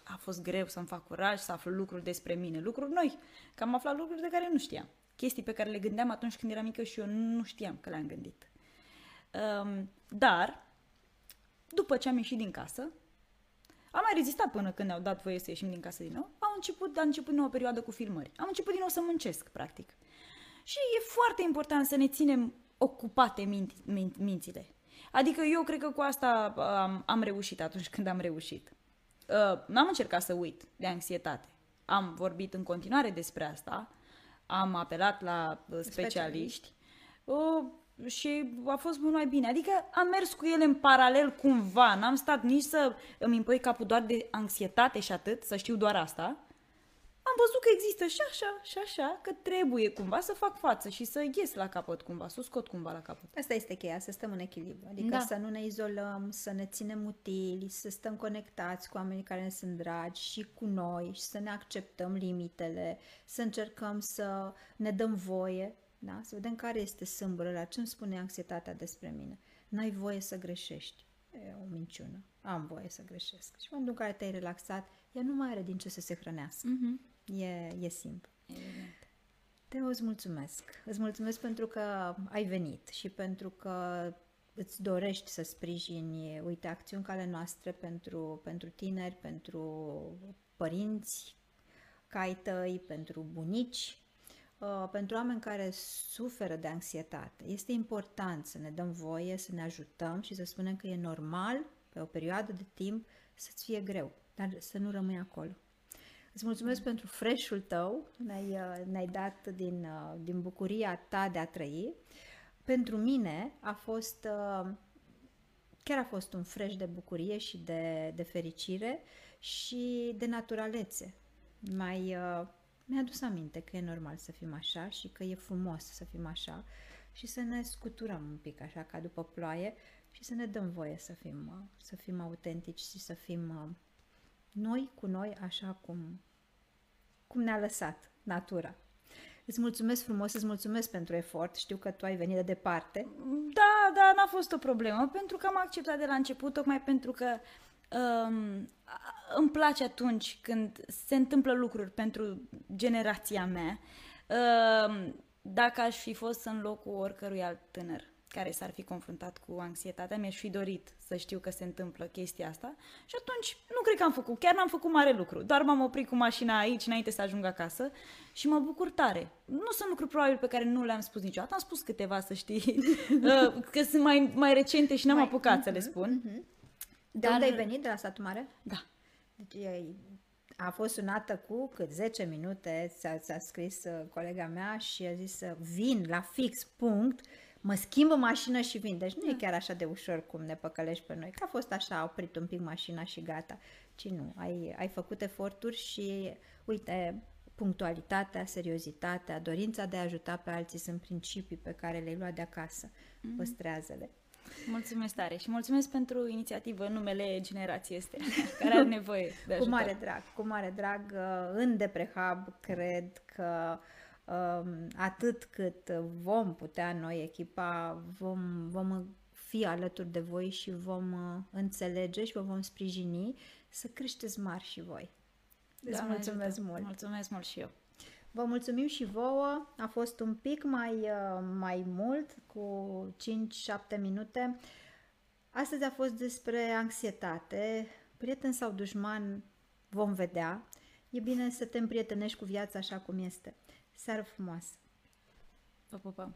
A fost greu să-mi fac curaj, să aflu lucruri despre mine, lucruri noi, că am aflat lucruri de care nu știam chestii pe care le gândeam atunci când eram mică și eu nu știam că le-am gândit. Um, dar, după ce am ieșit din casă, am mai rezistat până când ne-au dat voie să ieșim din casă din nou, am început, a început nouă perioadă cu filmări. Am început din nou să muncesc, practic. Și e foarte important să ne ținem ocupate minti, min, mințile. Adică eu cred că cu asta am, am reușit atunci când am reușit. Uh, n-am încercat să uit de anxietate. Am vorbit în continuare despre asta, am apelat la uh, specialiști, specialiști. Uh, și a fost mult mai bine. Adică am mers cu ele în paralel cumva, n-am stat nici să îmi impui capul doar de anxietate și atât, să știu doar asta, am văzut că există și așa, și așa, că trebuie cumva să fac față și să ies la capăt cumva, să o scot cumva la capăt. Asta este cheia, să stăm în echilibru. Adică da. să nu ne izolăm, să ne ținem utili, să stăm conectați cu oamenii care ne sunt dragi și cu noi și să ne acceptăm limitele, să încercăm să ne dăm voie, da? să vedem care este sâmbără, la ce îmi spune anxietatea despre mine. N-ai voie să greșești. E o minciună. Am voie să greșesc. Și în momentul în care te-ai relaxat, ea nu mai are din ce să se hrănească. Mm-hmm. E, e simplu. Evident. Te îți mulțumesc. Îți mulțumesc pentru că ai venit și pentru că îți dorești să sprijini, uite, acțiuni ca ale noastre pentru, pentru tineri, pentru părinți, cai tăi, pentru bunici, uh, pentru oameni care suferă de anxietate. Este important să ne dăm voie, să ne ajutăm și să spunem că e normal, pe o perioadă de timp, să-ți fie greu, dar să nu rămâi acolo. Îți mulțumesc pentru fresh-ul tău, ne-ai, uh, ne-ai dat din, uh, din bucuria ta de a trăi. Pentru mine a fost, uh, chiar a fost un fresh de bucurie și de, de fericire și de naturalețe. Mai, mi-a adus aminte că e normal să fim așa și că e frumos să fim așa și să ne scuturăm un pic așa ca după ploaie și să ne dăm voie să fim, uh, să fim autentici și să fim uh, noi cu noi așa cum, cum ne-a lăsat natura. Îți mulțumesc frumos, îți mulțumesc pentru efort. Știu că tu ai venit de departe. Da, da, n-a fost o problemă, pentru că am acceptat de la început, tocmai pentru că um, îmi place atunci când se întâmplă lucruri pentru generația mea. Um, dacă aș fi fost în locul oricărui alt tânăr care s-ar fi confruntat cu anxietatea, mi-aș fi dorit să știu că se întâmplă chestia asta și atunci nu cred că am făcut, chiar n-am făcut mare lucru, doar m-am oprit cu mașina aici înainte să ajung acasă și mă bucur tare. Nu sunt lucruri probabil pe care nu le-am spus niciodată, am spus câteva, să știi, uh, că sunt mai, mai recente și n-am mai, apucat uh-huh, să le mhm, spun. Uh-huh. De Dar... unde ai venit? De la satul mare? Da. Deci a fost sunată cu cât 10 minute, ți-a, ți-a scris uh, colega mea și a zis să vin la fix, punct, mă schimb în mașină și vin. Deci nu e chiar așa de ușor cum ne păcălești pe noi, că a fost așa, a oprit un pic mașina și gata. Ci nu, ai, ai făcut eforturi și, uite, punctualitatea, seriozitatea, dorința de a ajuta pe alții sunt principii pe care le-ai luat de acasă. Mm-hmm. Păstrează-le. Mulțumesc tare și mulțumesc pentru inițiativă în numele generației este care are nevoie de ajutor. Cu mare drag, cu mare drag. Uh, în Deprehab cred că um, atât cât vom putea noi echipa, vom, vom fi alături de voi și vom uh, înțelege și vă vom sprijini să creșteți mari și voi. Îți da, mulțumesc mult! Mulțumesc mult și eu! Vă mulțumim și vouă, a fost un pic mai, uh, mai mult, cu 5-7 minute. Astăzi a fost despre anxietate, prieten sau dușman, vom vedea. E bine să te împrietenești cu viața așa cum este. Seară frumoasă! Vă pupăm!